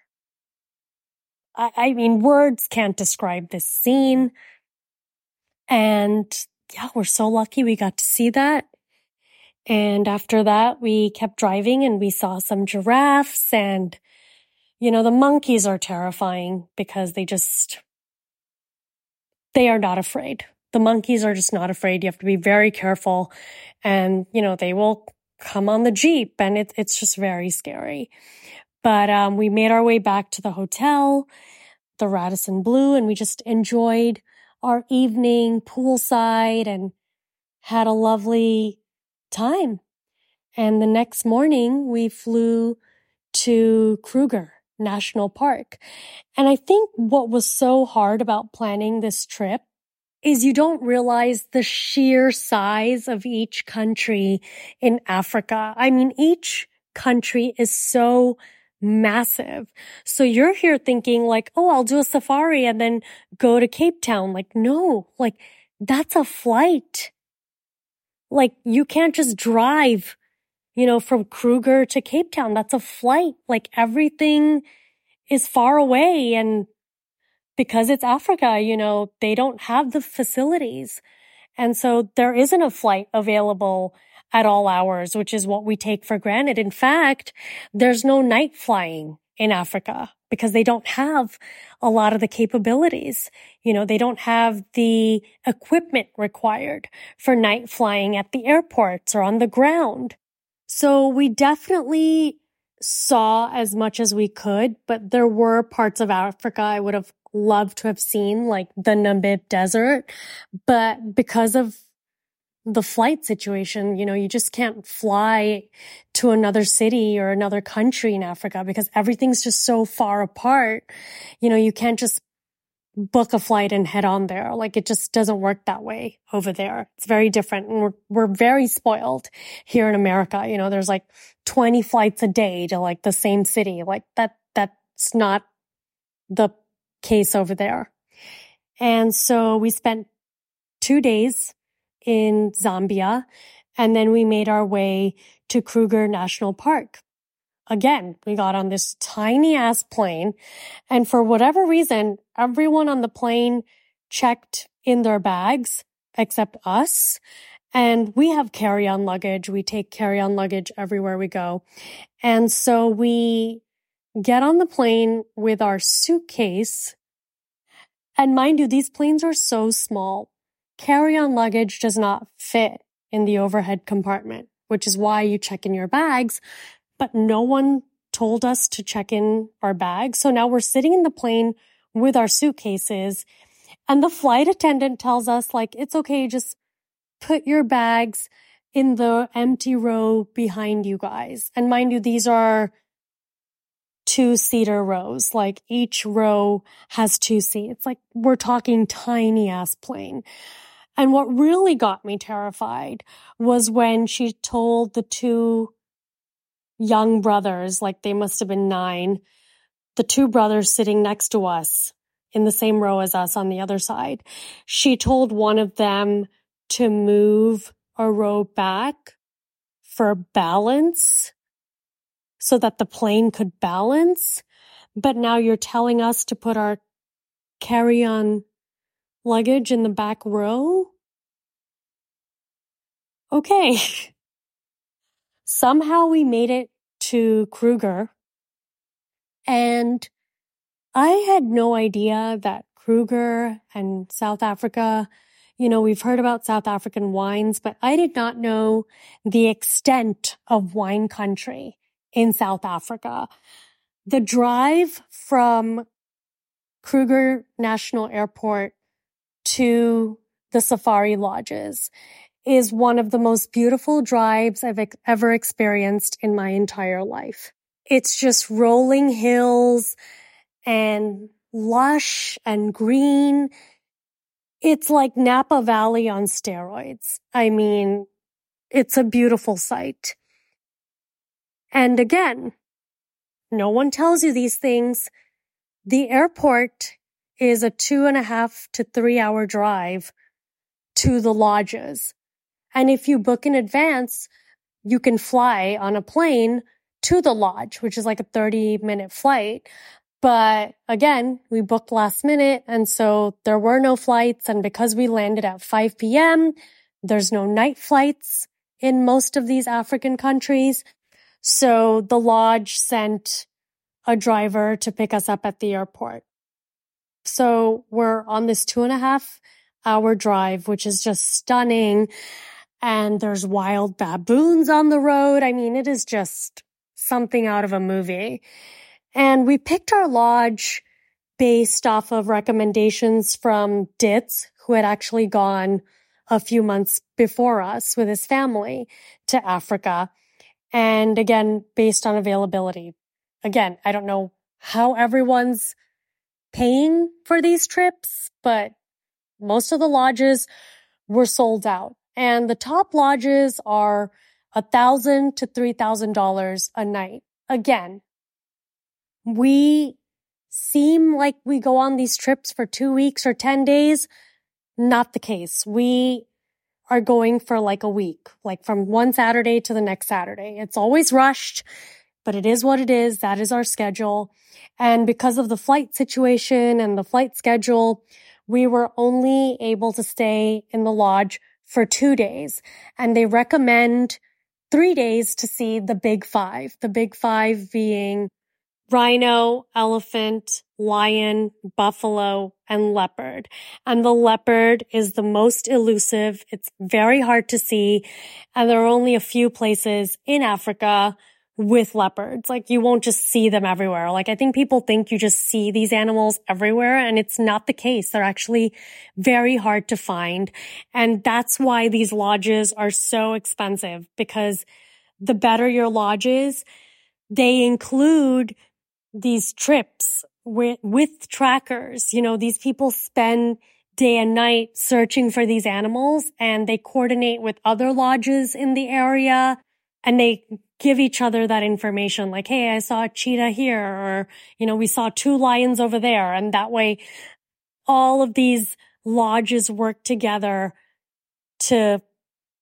I, I mean, words can't describe this scene. And yeah, we're so lucky we got to see that. And after that, we kept driving and we saw some giraffes and, you know, the monkeys are terrifying because they just, they are not afraid. The monkeys are just not afraid. You have to be very careful and, you know, they will come on the Jeep and it, it's just very scary. But, um, we made our way back to the hotel, the Radisson Blu, and we just enjoyed our evening poolside and had a lovely time. And the next morning we flew to Kruger National Park. And I think what was so hard about planning this trip is you don't realize the sheer size of each country in Africa. I mean, each country is so massive. So you're here thinking like, oh, I'll do a safari and then go to Cape Town. Like, no, like that's a flight. Like you can't just drive, you know, from Kruger to Cape Town. That's a flight. Like everything is far away and because it's Africa, you know, they don't have the facilities. And so there isn't a flight available at all hours, which is what we take for granted. In fact, there's no night flying in Africa because they don't have a lot of the capabilities. You know, they don't have the equipment required for night flying at the airports or on the ground. So we definitely saw as much as we could, but there were parts of Africa I would have loved to have seen, like the Namib Desert. But because of the flight situation, you know, you just can't fly to another city or another country in Africa because everything's just so far apart. You know, you can't just book a flight and head on there. Like it just doesn't work that way over there. It's very different. And we're, we're very spoiled here in America. You know, there's like 20 flights a day to like the same city. Like that, that's not the case over there. And so we spent two days in Zambia and then we made our way to Kruger National Park. Again, we got on this tiny ass plane and for whatever reason, everyone on the plane checked in their bags except us. And we have carry on luggage. We take carry on luggage everywhere we go. And so we get on the plane with our suitcase. And mind you, these planes are so small. Carry on luggage does not fit in the overhead compartment, which is why you check in your bags. But no one told us to check in our bags. So now we're sitting in the plane with our suitcases and the flight attendant tells us like, it's okay. Just put your bags in the empty row behind you guys. And mind you, these are two seater rows. Like each row has two seats. Like we're talking tiny ass plane. And what really got me terrified was when she told the two young brothers, like they must have been nine, the two brothers sitting next to us in the same row as us on the other side. She told one of them to move a row back for balance so that the plane could balance. But now you're telling us to put our carry on luggage in the back row? Okay. Somehow we made it to Kruger and I had no idea that Kruger and South Africa, you know, we've heard about South African wines, but I did not know the extent of wine country in South Africa. The drive from Kruger National Airport to the safari lodges is one of the most beautiful drives I've ever experienced in my entire life. It's just rolling hills and lush and green. It's like Napa Valley on steroids. I mean, it's a beautiful sight. And again, no one tells you these things. The airport is a two and a half to three hour drive to the lodges. And if you book in advance, you can fly on a plane to the lodge, which is like a 30 minute flight. But again, we booked last minute. And so there were no flights. And because we landed at 5 p.m., there's no night flights in most of these African countries. So the lodge sent a driver to pick us up at the airport. So we're on this two and a half hour drive, which is just stunning. And there's wild baboons on the road. I mean, it is just something out of a movie. And we picked our lodge based off of recommendations from Ditz, who had actually gone a few months before us with his family to Africa. And again, based on availability. Again, I don't know how everyone's paying for these trips, but most of the lodges were sold out. And the top lodges are a thousand to three thousand dollars a night. Again, we seem like we go on these trips for two weeks or 10 days. Not the case. We are going for like a week, like from one Saturday to the next Saturday. It's always rushed, but it is what it is. That is our schedule. And because of the flight situation and the flight schedule, we were only able to stay in the lodge for two days. And they recommend three days to see the big five, the big five being rhino, elephant, lion, buffalo, and leopard. And the leopard is the most elusive. It's very hard to see. And there are only a few places in Africa with leopards. Like you won't just see them everywhere. Like I think people think you just see these animals everywhere and it's not the case. They're actually very hard to find. And that's why these lodges are so expensive because the better your lodge is, they include these trips with, with trackers. You know, these people spend day and night searching for these animals and they coordinate with other lodges in the area and they give each other that information like, Hey, I saw a cheetah here or, you know, we saw two lions over there. And that way all of these lodges work together to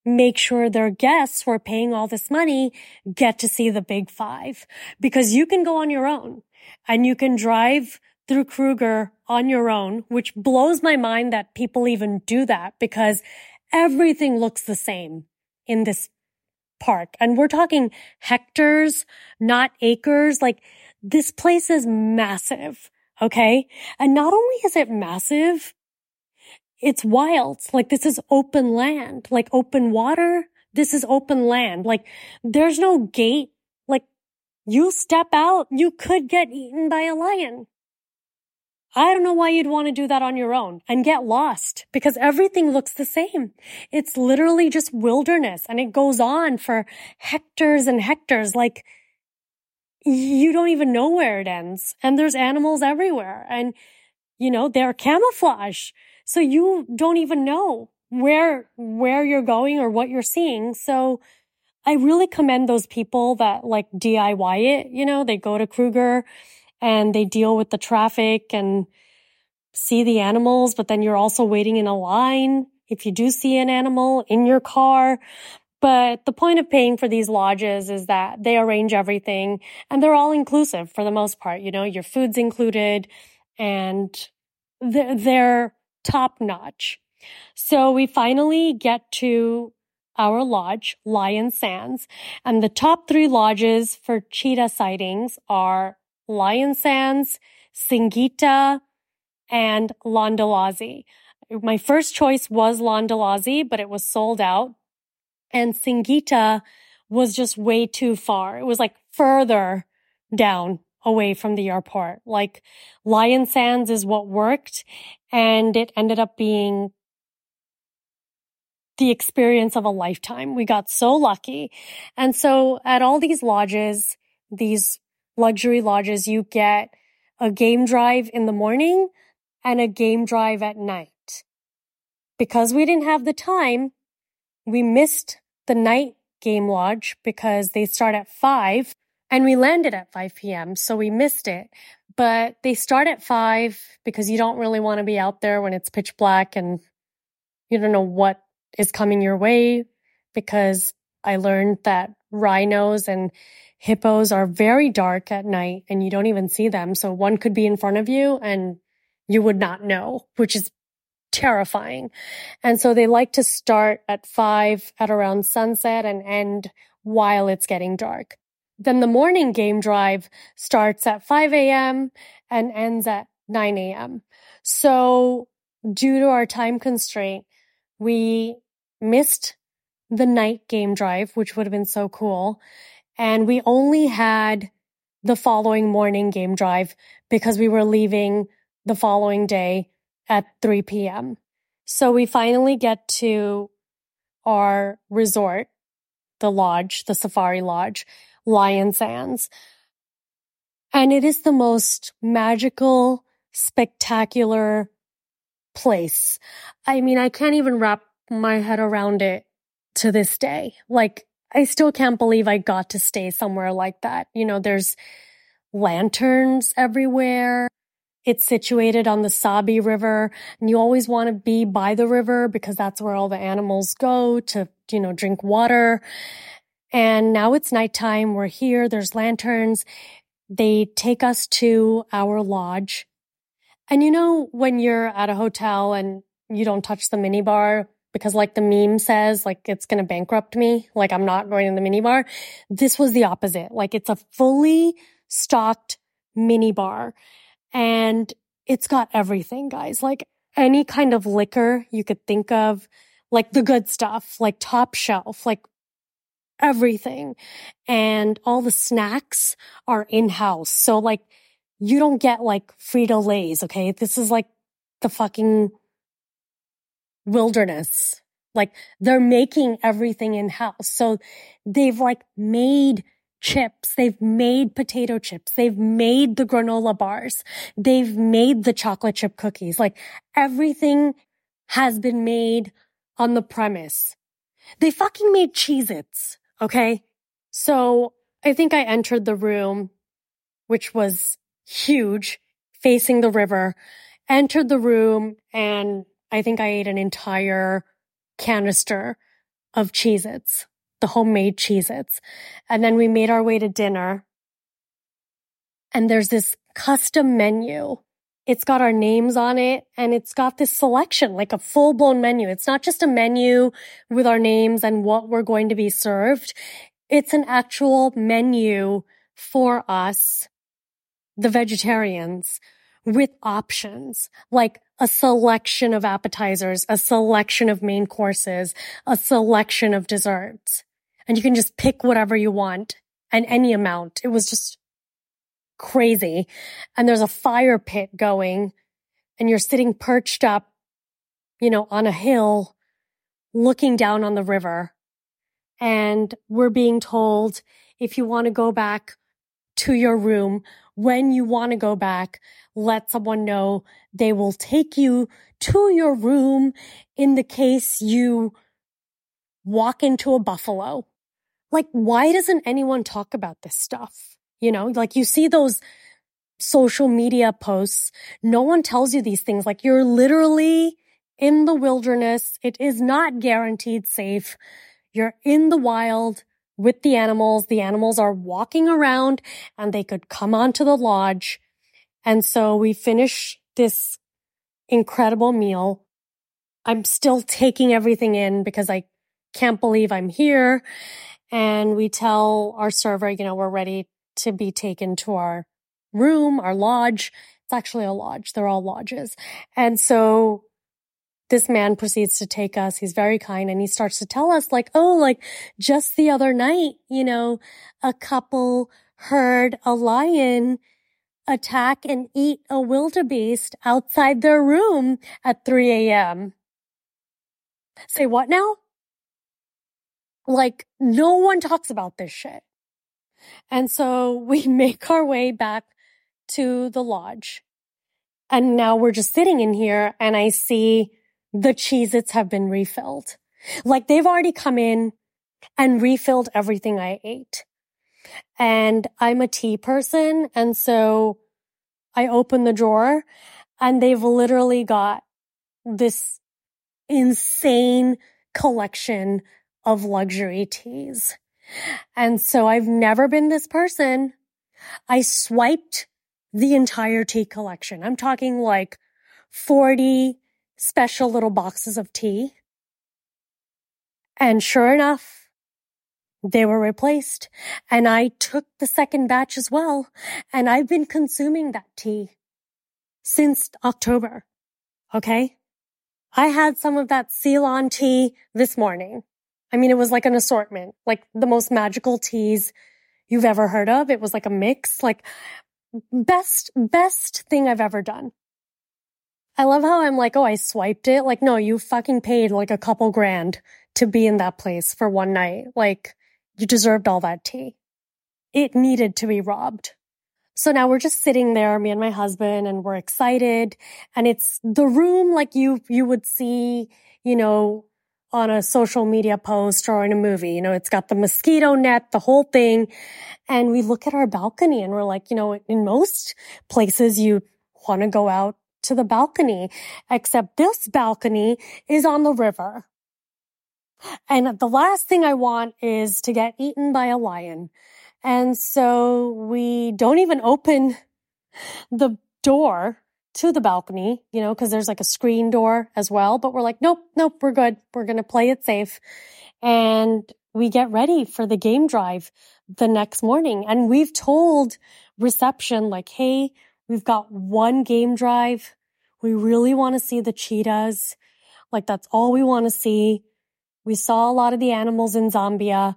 make sure their guests who are paying all this money get to see the big five because you can go on your own and you can drive through Kruger on your own, which blows my mind that people even do that because everything looks the same in this park. And we're talking hectares, not acres. Like this place is massive. Okay. And not only is it massive, it's wild. Like this is open land, like open water. This is open land. Like there's no gate. Like you step out, you could get eaten by a lion. I don't know why you'd want to do that on your own and get lost because everything looks the same. It's literally just wilderness and it goes on for hectares and hectares. Like you don't even know where it ends and there's animals everywhere and you know, they're camouflage. So you don't even know where, where you're going or what you're seeing. So I really commend those people that like DIY it. You know, they go to Kruger and they deal with the traffic and see the animals, but then you're also waiting in a line if you do see an animal in your car. But the point of paying for these lodges is that they arrange everything and they're all inclusive for the most part. You know, your food's included and they're, top notch. So we finally get to our lodge, Lion Sands, and the top three lodges for cheetah sightings are Lion Sands, Singita, and Londolozi. My first choice was Londolozi, but it was sold out. And Singita was just way too far. It was like further down away from the airport. Like Lion Sands is what worked and it ended up being the experience of a lifetime. We got so lucky. And so at all these lodges, these luxury lodges, you get a game drive in the morning and a game drive at night. Because we didn't have the time, we missed the night game lodge because they start at five and we landed at 5 p.m. So we missed it. But they start at five because you don't really want to be out there when it's pitch black and you don't know what is coming your way because I learned that rhinos and hippos are very dark at night and you don't even see them. So one could be in front of you and you would not know, which is terrifying. And so they like to start at five at around sunset and end while it's getting dark. Then the morning game drive starts at 5 a.m. and ends at 9 a.m. So due to our time constraint, we missed the night game drive, which would have been so cool. And we only had the following morning game drive because we were leaving the following day at 3 p.m. So we finally get to our resort, the lodge, the safari lodge, Lion Sands. And it is the most magical, spectacular place. I mean, I can't even wrap my head around it to this day. Like, I still can't believe I got to stay somewhere like that. You know, there's lanterns everywhere. It's situated on the Sabi River and you always want to be by the river because that's where all the animals go to, you know, drink water. And now it's nighttime. We're here. There's lanterns. They take us to our lodge. And you know, when you're at a hotel and you don't touch the minibar because like the meme says, like it's going to bankrupt me. Like I'm not going to the minibar. This was the opposite. Like it's a fully stocked minibar and it's got everything, guys. Like any kind of liquor you could think of, like the good stuff, like top shelf, like everything. And all the snacks are in house. So like you don't get like Frito Lays. Okay. This is like the fucking wilderness. Like they're making everything in house. So they've like made chips. They've made potato chips. They've made the granola bars. They've made the chocolate chip cookies. Like everything has been made on the premise. They fucking made Cheez-Its. Okay. So I think I entered the room, which was huge, facing the river, entered the room and I think I ate an entire canister of Cheez-Its the homemade Cheez-Its. And then we made our way to dinner. And there's this custom menu. It's got our names on it and it's got this selection, like a full blown menu. It's not just a menu with our names and what we're going to be served. It's an actual menu for us, the vegetarians with options like a selection of appetizers, a selection of main courses, a selection of desserts and you can just pick whatever you want and any amount. It was just crazy. And there's a fire pit going and you're sitting perched up, you know, on a hill looking down on the river. And we're being told if you want to go back to your room, when you want to go back, let someone know they will take you to your room in the case you walk into a buffalo like, why doesn't anyone talk about this stuff? You know, like you see those social media posts. No one tells you these things. Like you're literally in the wilderness. It is not guaranteed safe. You're in the wild with the animals. The animals are walking around and they could come onto the lodge. And so we finish this incredible meal. I'm still taking everything in because I can't believe I'm here and we tell our server, you know, we're ready to be taken to our room, our lodge. It's actually a lodge. They're all lodges. And so this man proceeds to take us. He's very kind and he starts to tell us like, oh, like just the other night, you know, a couple heard a lion attack and eat a wildebeest outside their room at 3 a.m. Say what now? Like no one talks about this shit. And so we make our way back to the lodge. And now we're just sitting in here and I see the Cheez-Its have been refilled. Like they've already come in and refilled everything I ate. And I'm a tea person. And so I open the drawer and they've literally got this insane collection of luxury teas. And so I've never been this person. I swiped the entire tea collection. I'm talking like 40 special little boxes of tea. And sure enough, they were replaced. And I took the second batch as well. And I've been consuming that tea since October. Okay. I had some of that Ceylon tea this morning. I mean, it was like an assortment, like the most magical teas you've ever heard of. It was like a mix, like best, best thing I've ever done. I love how I'm like, oh, I swiped it. Like, no, you fucking paid like a couple grand to be in that place for one night. Like, you deserved all that tea. It needed to be robbed. So now we're just sitting there, me and my husband, and we're excited. And it's the room like you, you would see, you know, on a social media post or in a movie. You know, it's got the mosquito net, the whole thing. And we look at our balcony and we're like, you know, in most places you want to go out to the balcony, except this balcony is on the river. And the last thing I want is to get eaten by a lion. And so we don't even open the door to the balcony, you know, cause there's like a screen door as well. But we're like, nope, nope, we're good. We're going to play it safe. And we get ready for the game drive the next morning. And we've told reception like, Hey, we've got one game drive. We really want to see the cheetahs. Like that's all we want to see. We saw a lot of the animals in Zambia,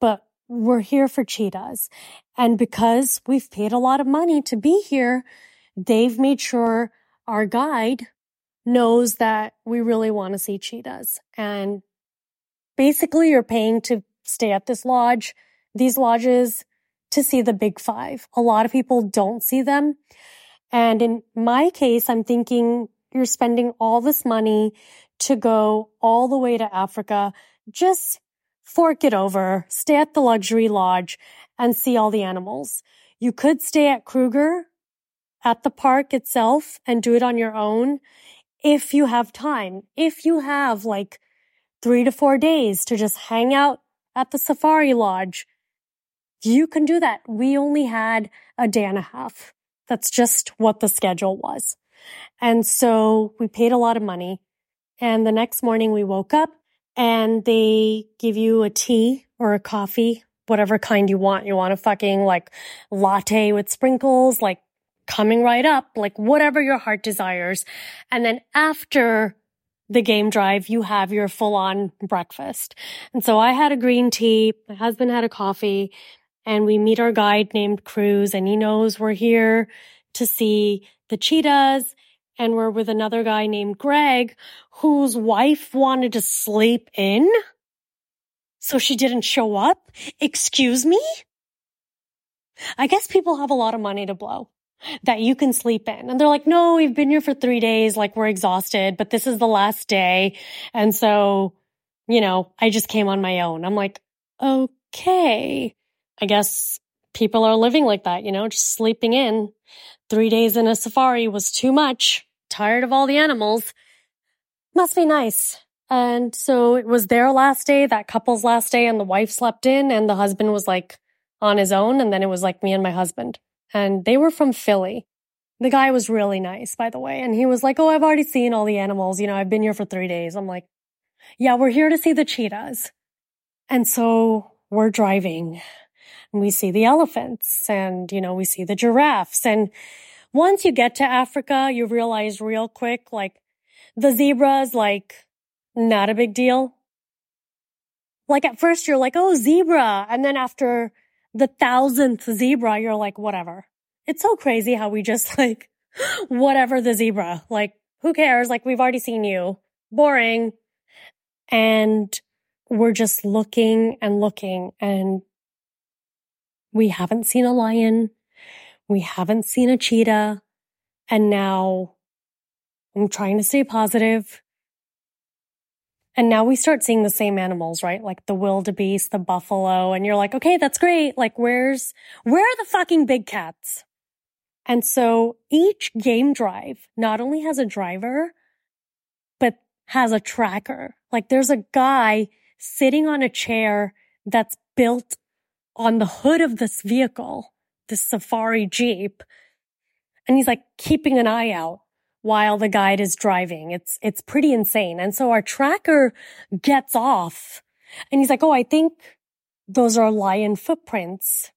but we're here for cheetahs. And because we've paid a lot of money to be here, they've made sure our guide knows that we really want to see cheetahs. And basically you're paying to stay at this lodge, these lodges to see the big five. A lot of people don't see them. And in my case, I'm thinking you're spending all this money to go all the way to Africa. Just fork it over, stay at the luxury lodge and see all the animals. You could stay at Kruger at the park itself and do it on your own if you have time. If you have like three to four days to just hang out at the safari lodge, you can do that. We only had a day and a half. That's just what the schedule was. And so we paid a lot of money. And the next morning we woke up and they give you a tea or a coffee, whatever kind you want. You want a fucking like latte with sprinkles, like coming right up, like whatever your heart desires. And then after the game drive, you have your full on breakfast. And so I had a green tea. My husband had a coffee and we meet our guide named Cruz and he knows we're here to see the cheetahs and we're with another guy named Greg whose wife wanted to sleep in. So she didn't show up. Excuse me? I guess people have a lot of money to blow that you can sleep in. And they're like, no, we've been here for three days. Like we're exhausted, but this is the last day. And so, you know, I just came on my own. I'm like, okay. I guess people are living like that, you know, just sleeping in. Three days in a safari was too much. Tired of all the animals. Must be nice. And so it was their last day, that couple's last day, and the wife slept in and the husband was like on his own. And then it was like me and my husband. And they were from Philly. The guy was really nice, by the way. And he was like, Oh, I've already seen all the animals. You know, I've been here for three days. I'm like, Yeah, we're here to see the cheetahs. And so we're driving and we see the elephants and, you know, we see the giraffes. And once you get to Africa, you realize real quick, like the zebras, like not a big deal. Like at first you're like, oh, zebra. And then after the thousandth zebra, you're like, whatever. It's so crazy how we just like, whatever the zebra, like, who cares? Like, we've already seen you. Boring. And we're just looking and looking and we haven't seen a lion. We haven't seen a cheetah. And now I'm trying to stay positive. And now we start seeing the same animals, right? Like the wildebeest, the buffalo. And you're like, okay, that's great. Like, where's, where are the fucking big cats? And so each game drive not only has a driver, but has a tracker. Like there's a guy sitting on a chair that's built on the hood of this vehicle, this safari Jeep. And he's like keeping an eye out, while the guide is driving. It's, it's pretty insane. And so our tracker gets off and he's like, Oh, I think those are lion footprints.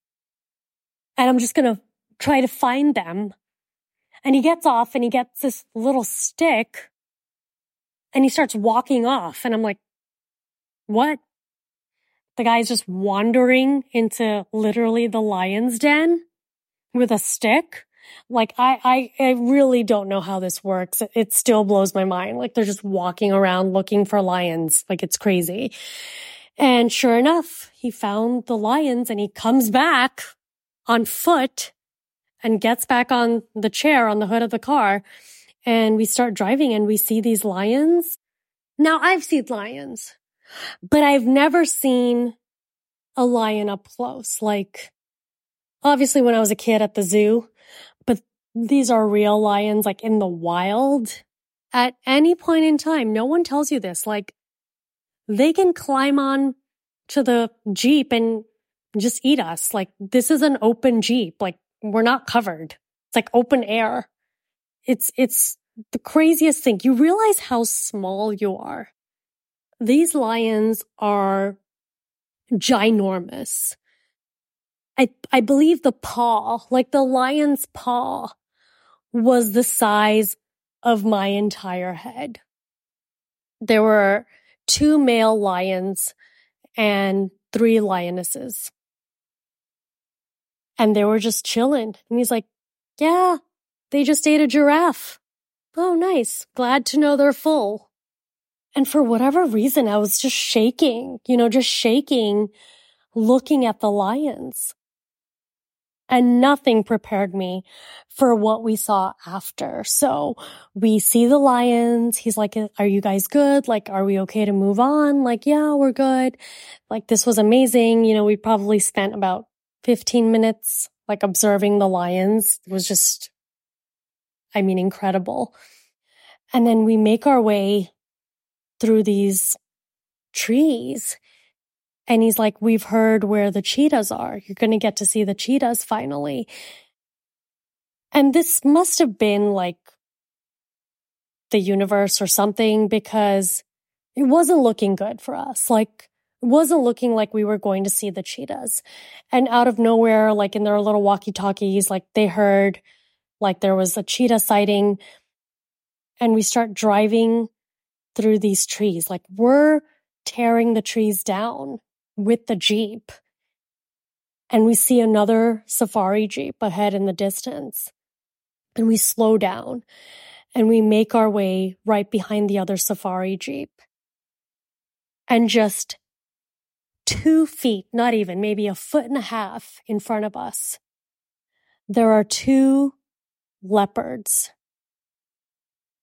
And I'm just going to try to find them. And he gets off and he gets this little stick and he starts walking off. And I'm like, what? The guy's just wandering into literally the lion's den with a stick. Like I, I, I really don't know how this works. It, it still blows my mind. Like they're just walking around looking for lions. Like it's crazy. And sure enough, he found the lions and he comes back on foot and gets back on the chair on the hood of the car. And we start driving and we see these lions. Now I've seen lions, but I've never seen a lion up close. Like obviously when I was a kid at the zoo, these are real lions, like in the wild. At any point in time, no one tells you this. Like they can climb on to the Jeep and just eat us. Like this is an open Jeep. Like we're not covered. It's like open air. It's, it's the craziest thing. You realize how small you are. These lions are ginormous. I, I believe the paw, like the lion's paw was the size of my entire head. There were two male lions and three lionesses. And they were just chilling. And he's like, yeah, they just ate a giraffe. Oh, nice. Glad to know they're full. And for whatever reason, I was just shaking, you know, just shaking looking at the lions and nothing prepared me for what we saw after. So we see the lions. He's like, are you guys good? Like, are we okay to move on? Like, yeah, we're good. Like, this was amazing. You know, we probably spent about 15 minutes like observing the lions. It was just, I mean, incredible. And then we make our way through these trees and he's like, we've heard where the cheetahs are. You're going to get to see the cheetahs finally. And this must have been like the universe or something because it wasn't looking good for us. Like, it wasn't looking like we were going to see the cheetahs. And out of nowhere, like in their little walkie talkies, like they heard like there was a cheetah sighting. And we start driving through these trees. Like we're tearing the trees down with the Jeep. And we see another safari Jeep ahead in the distance. And we slow down and we make our way right behind the other safari Jeep. And just two feet, not even, maybe a foot and a half in front of us, there are two leopards.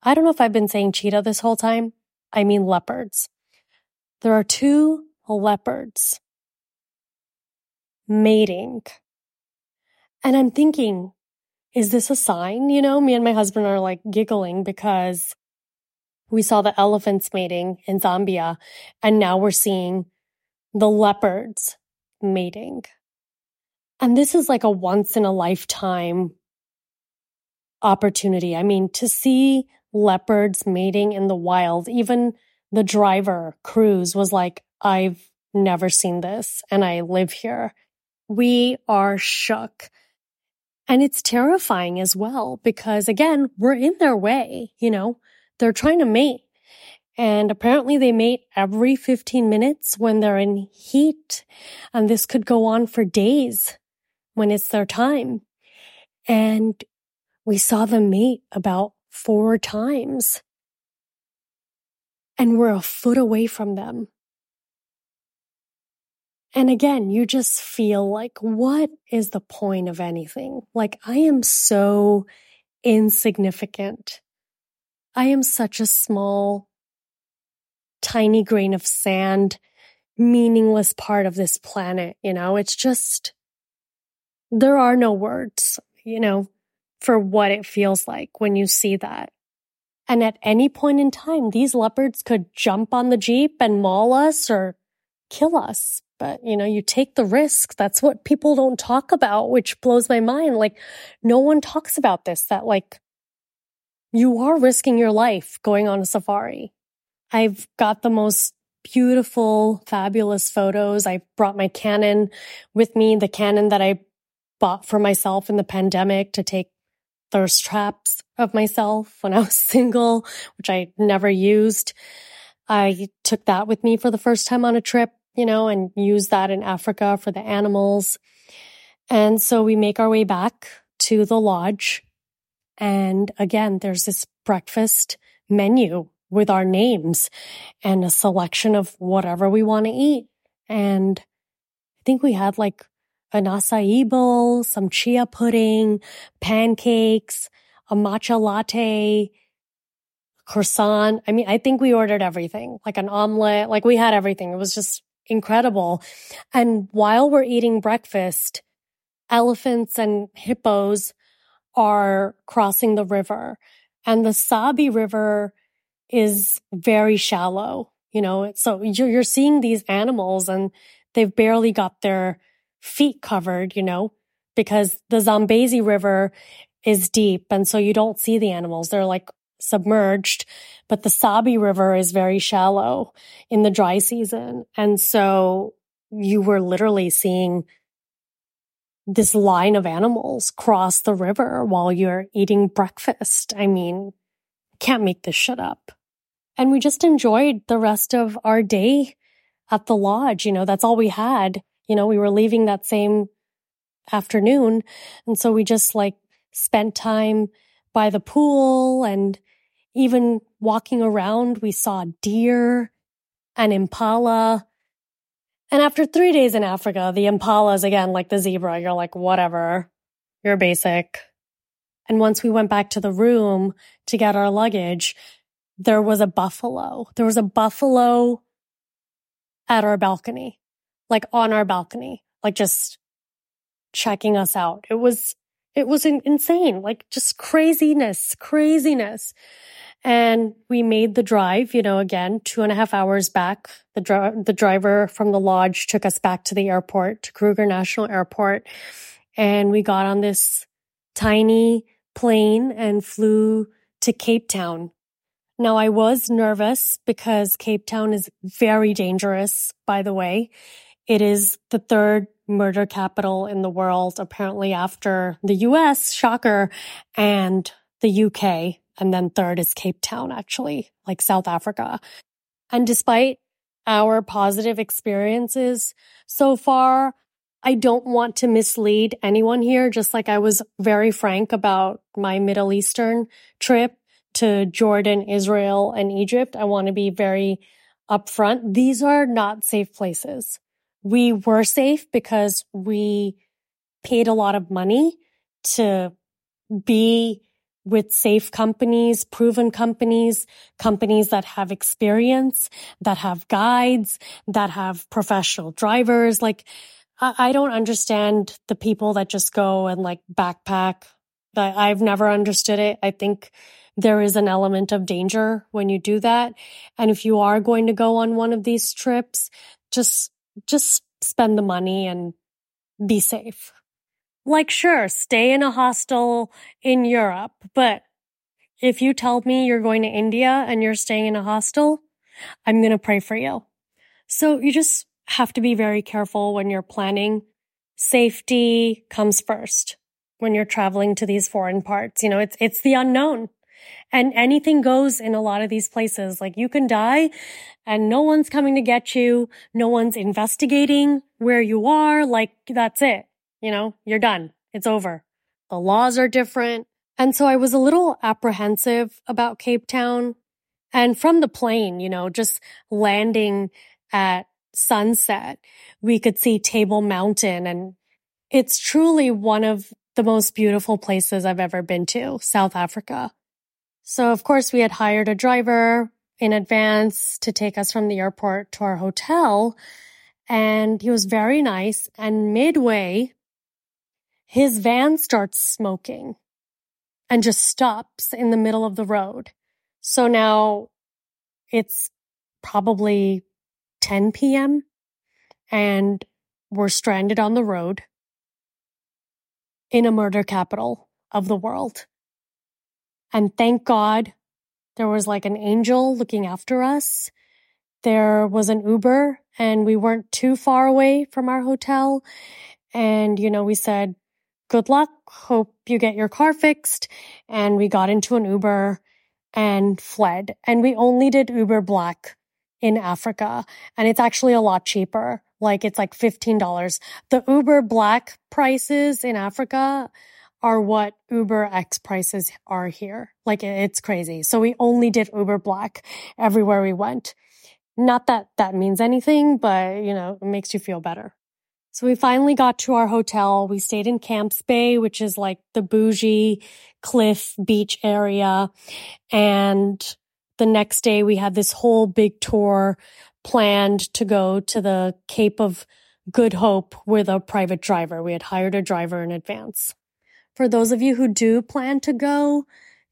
I don't know if I've been saying cheetah this whole time. I mean leopards. There are two leopards mating. And I'm thinking, is this a sign? You know, me and my husband are like giggling because we saw the elephants mating in Zambia and now we're seeing the leopards mating. And this is like a once in a lifetime opportunity. I mean, to see leopards mating in the wild, even the driver, Cruz, was like, I've never seen this and I live here. We are shook. And it's terrifying as well because again, we're in their way, you know, they're trying to mate. And apparently they mate every 15 minutes when they're in heat. And this could go on for days when it's their time. And we saw them mate about four times. And we're a foot away from them. And again, you just feel like, what is the point of anything? Like, I am so insignificant. I am such a small, tiny grain of sand, meaningless part of this planet. You know, it's just, there are no words, you know, for what it feels like when you see that. And at any point in time, these leopards could jump on the Jeep and maul us or kill us but you know, you take the risk. That's what people don't talk about, which blows my mind. Like no one talks about this, that like you are risking your life going on a safari. I've got the most beautiful, fabulous photos. I brought my Canon with me, the Canon that I bought for myself in the pandemic to take thirst traps of myself when I was single, which I never used. I took that with me for the first time on a trip, you know, and use that in Africa for the animals. And so we make our way back to the lodge. And again, there's this breakfast menu with our names and a selection of whatever we want to eat. And I think we had like an acai bowl, some chia pudding, pancakes, a matcha latte, croissant. I mean, I think we ordered everything, like an omelet, like we had everything. It was just incredible. And while we're eating breakfast, elephants and hippos are crossing the river and the Sabi River is very shallow, you know, so you're, you're seeing these animals and they've barely got their feet covered, you know, because the Zambezi River is deep. And so you don't see the animals. They're like submerged, but the Sabi River is very shallow in the dry season. And so you were literally seeing this line of animals cross the river while you're eating breakfast. I mean, can't make this shit up. And we just enjoyed the rest of our day at the lodge. You know, that's all we had. You know, we were leaving that same afternoon. And so we just like spent time by the pool and even walking around, we saw deer and impala and after three days in Africa, the impalas again, like the zebra, you're like, whatever, you're basic. And once we went back to the room to get our luggage, there was a buffalo. There was a buffalo at our balcony, like on our balcony, like just checking us out. It was, it was insane, like just craziness, craziness. And we made the drive, you know, again, two and a half hours back. The, the driver from the lodge took us back to the airport, to Kruger National Airport. And we got on this tiny plane and flew to Cape Town. Now I was nervous because Cape Town is very dangerous, by the way. It is the third murder capital in the world, apparently after the US, shocker, and the UK. And then third is Cape Town, actually, like South Africa. And despite our positive experiences so far, I don't want to mislead anyone here, just like I was very frank about my Middle Eastern trip to Jordan, Israel, and Egypt. I want to be very upfront. These are not safe places. We were safe because we paid a lot of money to be with safe companies, proven companies, companies that have experience, that have guides, that have professional drivers. Like, I, don't understand the people that just go and like backpack. I've never understood it. I think there is an element of danger when you do that. And if you are going to go on one of these trips, just, just spend the money and be safe. Like, sure, stay in a hostel in Europe, but if you tell me you're going to India and you're staying in a hostel, I'm going to pray for you. So you just have to be very careful when you're planning. Safety comes first when you're traveling to these foreign parts. You know, it's, it's the unknown and anything goes in a lot of these places. Like you can die and no one's coming to get you. No one's investigating where you are. Like that's it. You know, you're done. It's over. The laws are different. And so I was a little apprehensive about Cape Town. And from the plane, you know, just landing at sunset, we could see Table Mountain and it's truly one of the most beautiful places I've ever been to, South Africa. So of course we had hired a driver in advance to take us from the airport to our hotel and he was very nice. And midway his van starts smoking and just stops in the middle of the road. So now it's probably 10 p.m. and we're stranded on the road in a murder capital of the world. And thank God there was like an angel looking after us. There was an Uber and we weren't too far away from our hotel. And, you know, we said, good luck. Hope you get your car fixed. And we got into an Uber and fled. And we only did Uber Black in Africa. And it's actually a lot cheaper. Like it's like $15. The Uber Black prices in Africa are what Uber X prices are here. Like it's crazy. So we only did Uber Black everywhere we went. Not that that means anything, but you know, it makes you feel better. So we finally got to our hotel. We stayed in Camps Bay, which is like the bougie cliff beach area. And the next day we had this whole big tour planned to go to the Cape of Good Hope with a private driver. We had hired a driver in advance. For those of you who do plan to go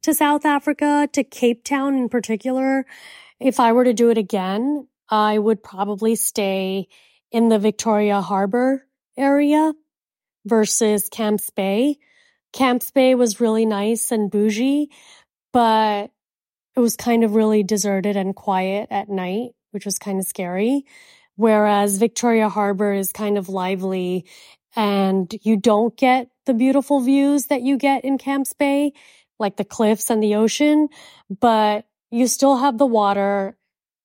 to South Africa, to Cape Town in particular, if I were to do it again, I would probably stay in the Victoria Harbor area versus Camps Bay. Camps Bay was really nice and bougie, but it was kind of really deserted and quiet at night, which was kind of scary. Whereas Victoria Harbor is kind of lively and you don't get the beautiful views that you get in Camps Bay, like the cliffs and the ocean, but you still have the water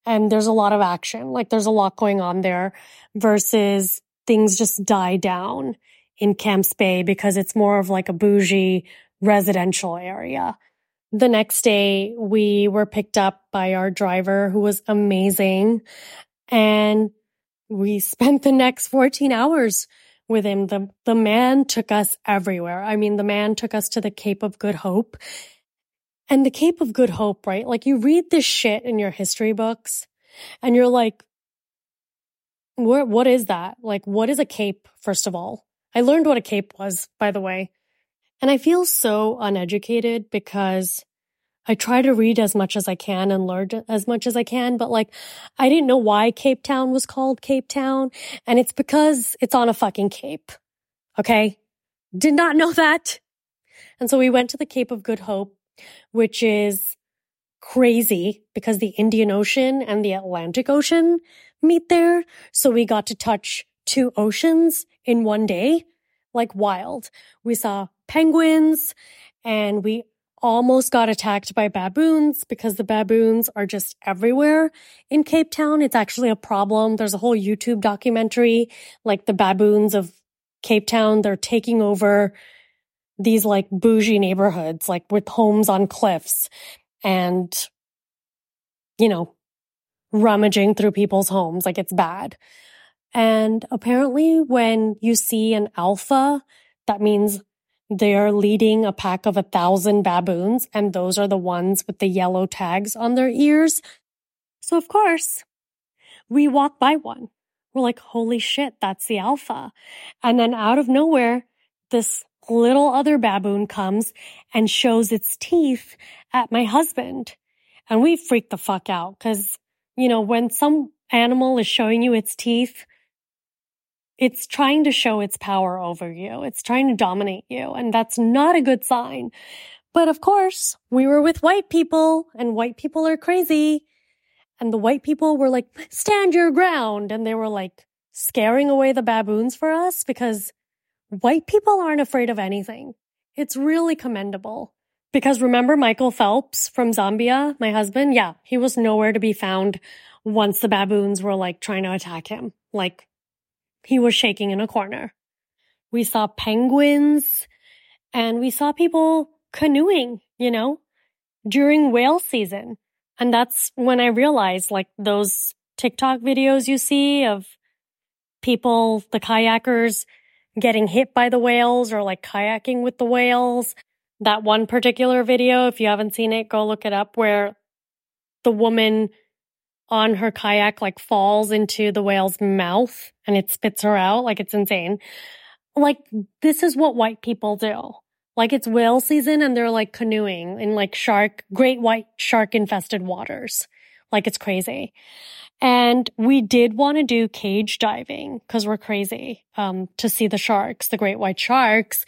and there's a lot of action. Like there's a lot going on there versus things just die down in Camps Bay because it's more of like a bougie residential area. The next day we were picked up by our driver who was amazing and we spent the next 14 hours with him. The, the man took us everywhere. I mean, the man took us to the Cape of Good Hope and the Cape of Good Hope, right? Like you read this shit in your history books and you're like, what, what is that? Like, what is a cape, first of all? I learned what a cape was, by the way. And I feel so uneducated because I try to read as much as I can and learn as much as I can, but like, I didn't know why Cape Town was called Cape Town. And it's because it's on a fucking cape. Okay. Did not know that. And so we went to the Cape of Good Hope which is crazy because the Indian Ocean and the Atlantic Ocean meet there. So we got to touch two oceans in one day, like wild. We saw penguins and we almost got attacked by baboons because the baboons are just everywhere in Cape Town. It's actually a problem. There's a whole YouTube documentary, like the baboons of Cape Town. They're taking over these like bougie neighborhoods, like with homes on cliffs and, you know, rummaging through people's homes. Like it's bad. And apparently when you see an alpha, that means they're leading a pack of a thousand baboons and those are the ones with the yellow tags on their ears. So of course we walk by one. We're like, holy shit, that's the alpha. And then out of nowhere, this little other baboon comes and shows its teeth at my husband. And we freak the fuck out because, you know, when some animal is showing you its teeth, it's trying to show its power over you. It's trying to dominate you. And that's not a good sign. But of course, we were with white people and white people are crazy. And the white people were like, stand your ground. And they were like scaring away the baboons for us because white people aren't afraid of anything. It's really commendable. Because remember Michael Phelps from Zambia, my husband? Yeah, he was nowhere to be found once the baboons were like trying to attack him. Like he was shaking in a corner. We saw penguins and we saw people canoeing, you know, during whale season. And that's when I realized like those TikTok videos you see of people, the kayakers getting hit by the whales or like kayaking with the whales. That one particular video, if you haven't seen it, go look it up where the woman on her kayak like falls into the whale's mouth and it spits her out. Like it's insane. Like this is what white people do. Like it's whale season and they're like canoeing in like shark, great white shark infested waters. Like it's crazy. And we did want to do cage diving because we're crazy, um, to see the sharks, the great white sharks.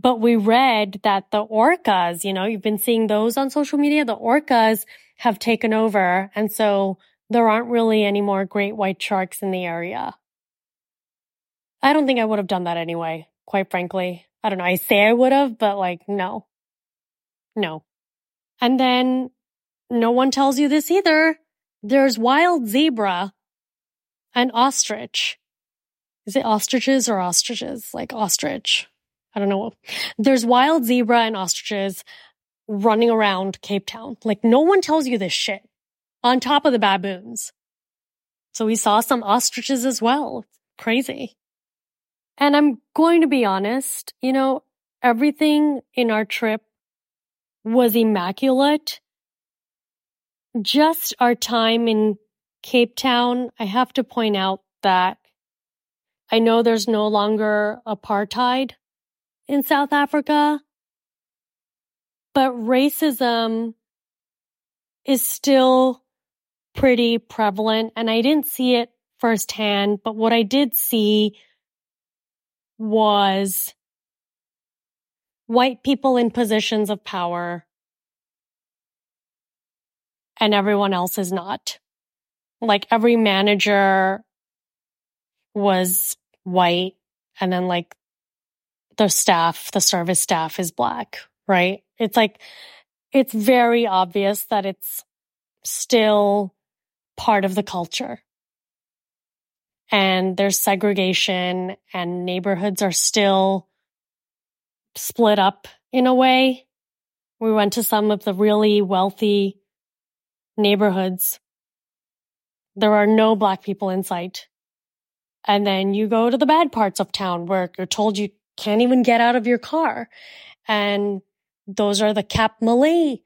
But we read that the orcas, you know, you've been seeing those on social media. The orcas have taken over. And so there aren't really any more great white sharks in the area. I don't think I would have done that anyway, quite frankly. I don't know. I say I would have, but like, no, no. And then no one tells you this either. There's wild zebra and ostrich. Is it ostriches or ostriches? Like ostrich. I don't know. There's wild zebra and ostriches running around Cape Town. Like no one tells you this shit on top of the baboons. So we saw some ostriches as well. Crazy. And I'm going to be honest, you know, everything in our trip was immaculate. Just our time in Cape Town, I have to point out that I know there's no longer apartheid in South Africa, but racism is still pretty prevalent and I didn't see it firsthand, but what I did see was white people in positions of power and everyone else is not. Like every manager was white and then like the staff, the service staff is black, right? It's like, it's very obvious that it's still part of the culture and there's segregation and neighborhoods are still split up in a way. We went to some of the really wealthy neighborhoods. There are no black people in sight. And then you go to the bad parts of town where you're told you can't even get out of your car. And those are the Cap Malay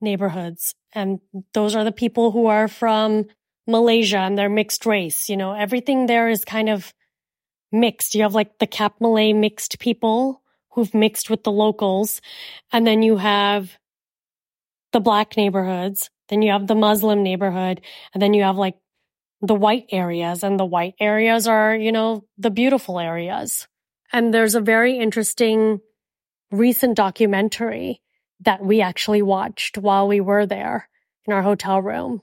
neighborhoods. And those are the people who are from Malaysia and they're mixed race. You know, everything there is kind of mixed. You have like the Cap Malay mixed people who've mixed with the locals. And then you have the black neighborhoods. Then you have the Muslim neighborhood. And then you have like the white areas and the white areas are, you know, the beautiful areas. And there's a very interesting recent documentary that we actually watched while we were there in our hotel room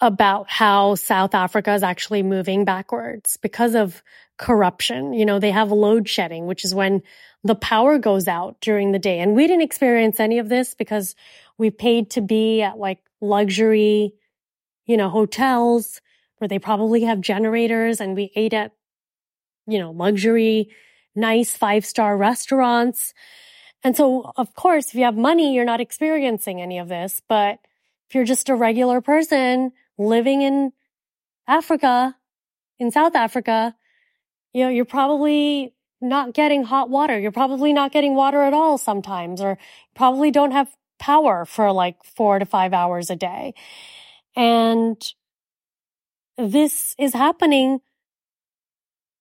about how South Africa is actually moving backwards because of corruption. You know, they have load shedding, which is when the power goes out during the day. And we didn't experience any of this because we paid to be at like luxury, you know, hotels where they probably have generators and we ate at, you know, luxury, nice five star restaurants. And so, of course, if you have money, you're not experiencing any of this. But if you're just a regular person, living in Africa, in South Africa, you know, you're probably not getting hot water. You're probably not getting water at all sometimes, or probably don't have power for like four to five hours a day. And this is happening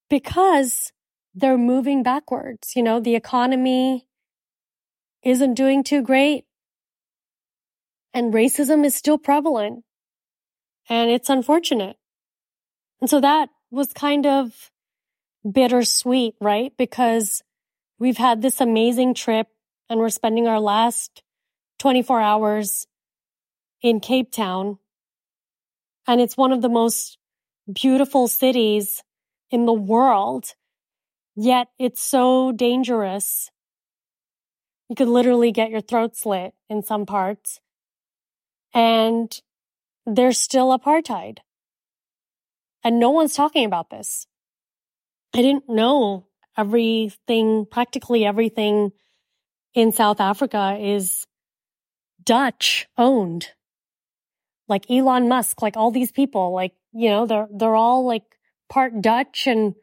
because they're moving backwards. You know, the economy isn't doing too great and racism is still prevalent. And it's unfortunate. And so that was kind of bittersweet, right? Because we've had this amazing trip and we're spending our last 24 hours in Cape Town. And it's one of the most beautiful cities in the world. Yet it's so dangerous. You could literally get your throat slit in some parts. And there's still apartheid. And no one's talking about this. I didn't know everything, practically everything in South Africa is Dutch owned. Like Elon Musk, like all these people, like, you know, they're, they're all like part Dutch and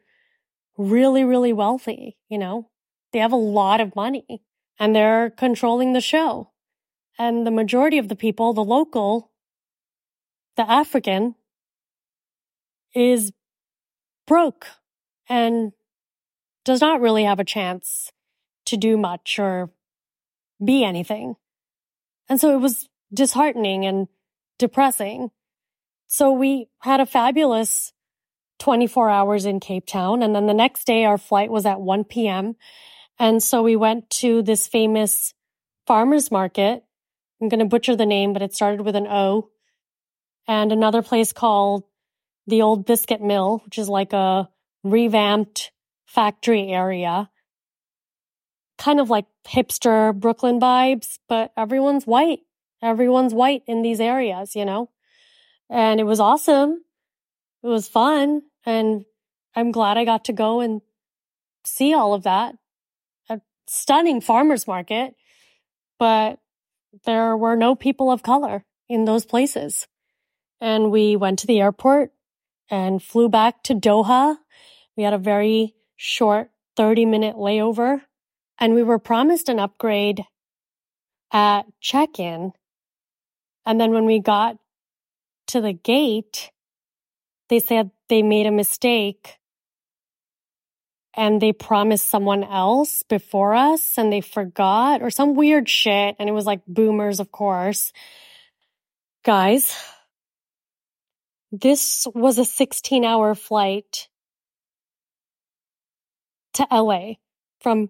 really, really wealthy, you know, they have a lot of money and they're controlling the show. And the majority of the people, the local, the African is broke and does not really have a chance to do much or be anything. And so it was disheartening and depressing. So we had a fabulous 24 hours in Cape Town. And then the next day, our flight was at 1 p.m. And so we went to this famous farmer's market. I'm going to butcher the name, but it started with an O. And another place called the Old Biscuit Mill, which is like a revamped factory area. Kind of like hipster Brooklyn vibes, but everyone's white. Everyone's white in these areas, you know? And it was awesome. It was fun. And I'm glad I got to go and see all of that. Stunning farmer's market, but there were no people of color in those places. And we went to the airport and flew back to Doha. We had a very short 30 minute layover and we were promised an upgrade at check in. And then when we got to the gate, they said they made a mistake and they promised someone else before us and they forgot or some weird shit. And it was like boomers, of course. Guys, this was a 16 hour flight to LA from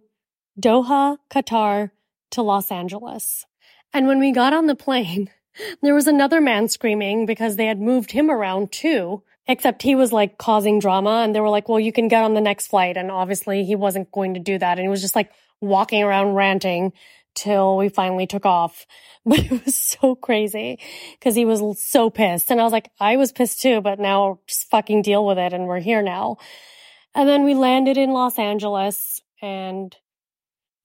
Doha, Qatar to Los Angeles. And when we got on the plane, there was another man screaming because they had moved him around too, except he was like causing drama and they were like, well, you can get on the next flight. And obviously he wasn't going to do that. And he was just like walking around ranting till we finally took off. But it was so crazy because he was so pissed. And I was like, I was pissed too, but now just fucking deal with it. And we're here now. And then we landed in Los Angeles and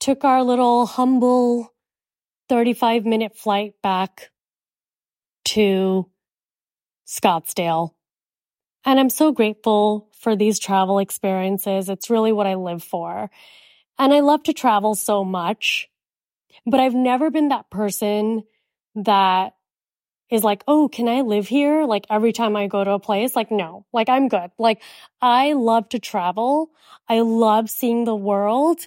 took our little humble 35 minute flight back to Scottsdale. And I'm so grateful for these travel experiences. It's really what I live for. And I love to travel so much, but I've never been that person that is like, oh, can I live here? Like every time I go to a place, like, no, like I'm good. Like I love to travel. I love seeing the world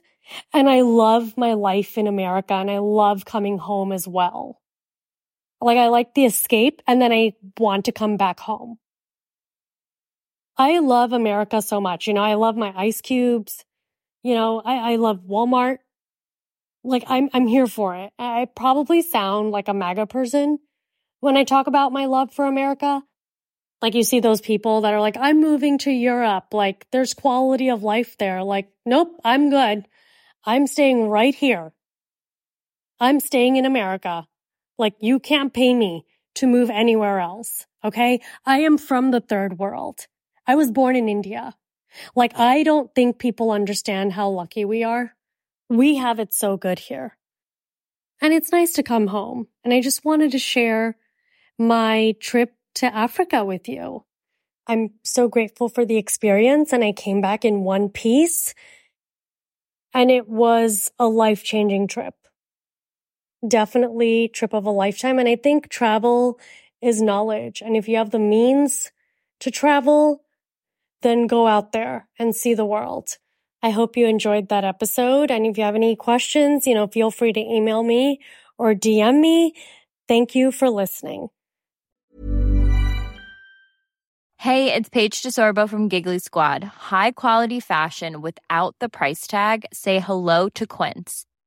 and I love my life in America and I love coming home as well. Like I like the escape and then I want to come back home. I love America so much. You know, I love my ice cubes. You know, I, I love Walmart. Like I'm, I'm here for it. I probably sound like a MAGA person when I talk about my love for America. Like you see those people that are like, I'm moving to Europe. Like there's quality of life there. Like, nope, I'm good. I'm staying right here. I'm staying in America. Like you can't pay me to move anywhere else. Okay. I am from the third world. I was born in India. Like I don't think people understand how lucky we are. We have it so good here. And it's nice to come home. And I just wanted to share my trip to Africa with you. I'm so grateful for the experience and I came back in one piece and it was a life changing trip definitely trip of a lifetime. And I think travel is knowledge. And if you have the means to travel, then go out there and see the world. I hope you enjoyed that episode. And if you have any questions, you know, feel free to email me or DM me. Thank you for listening. Hey, it's Paige DeSorbo from Giggly Squad. High quality fashion without the price tag. Say hello to Quince.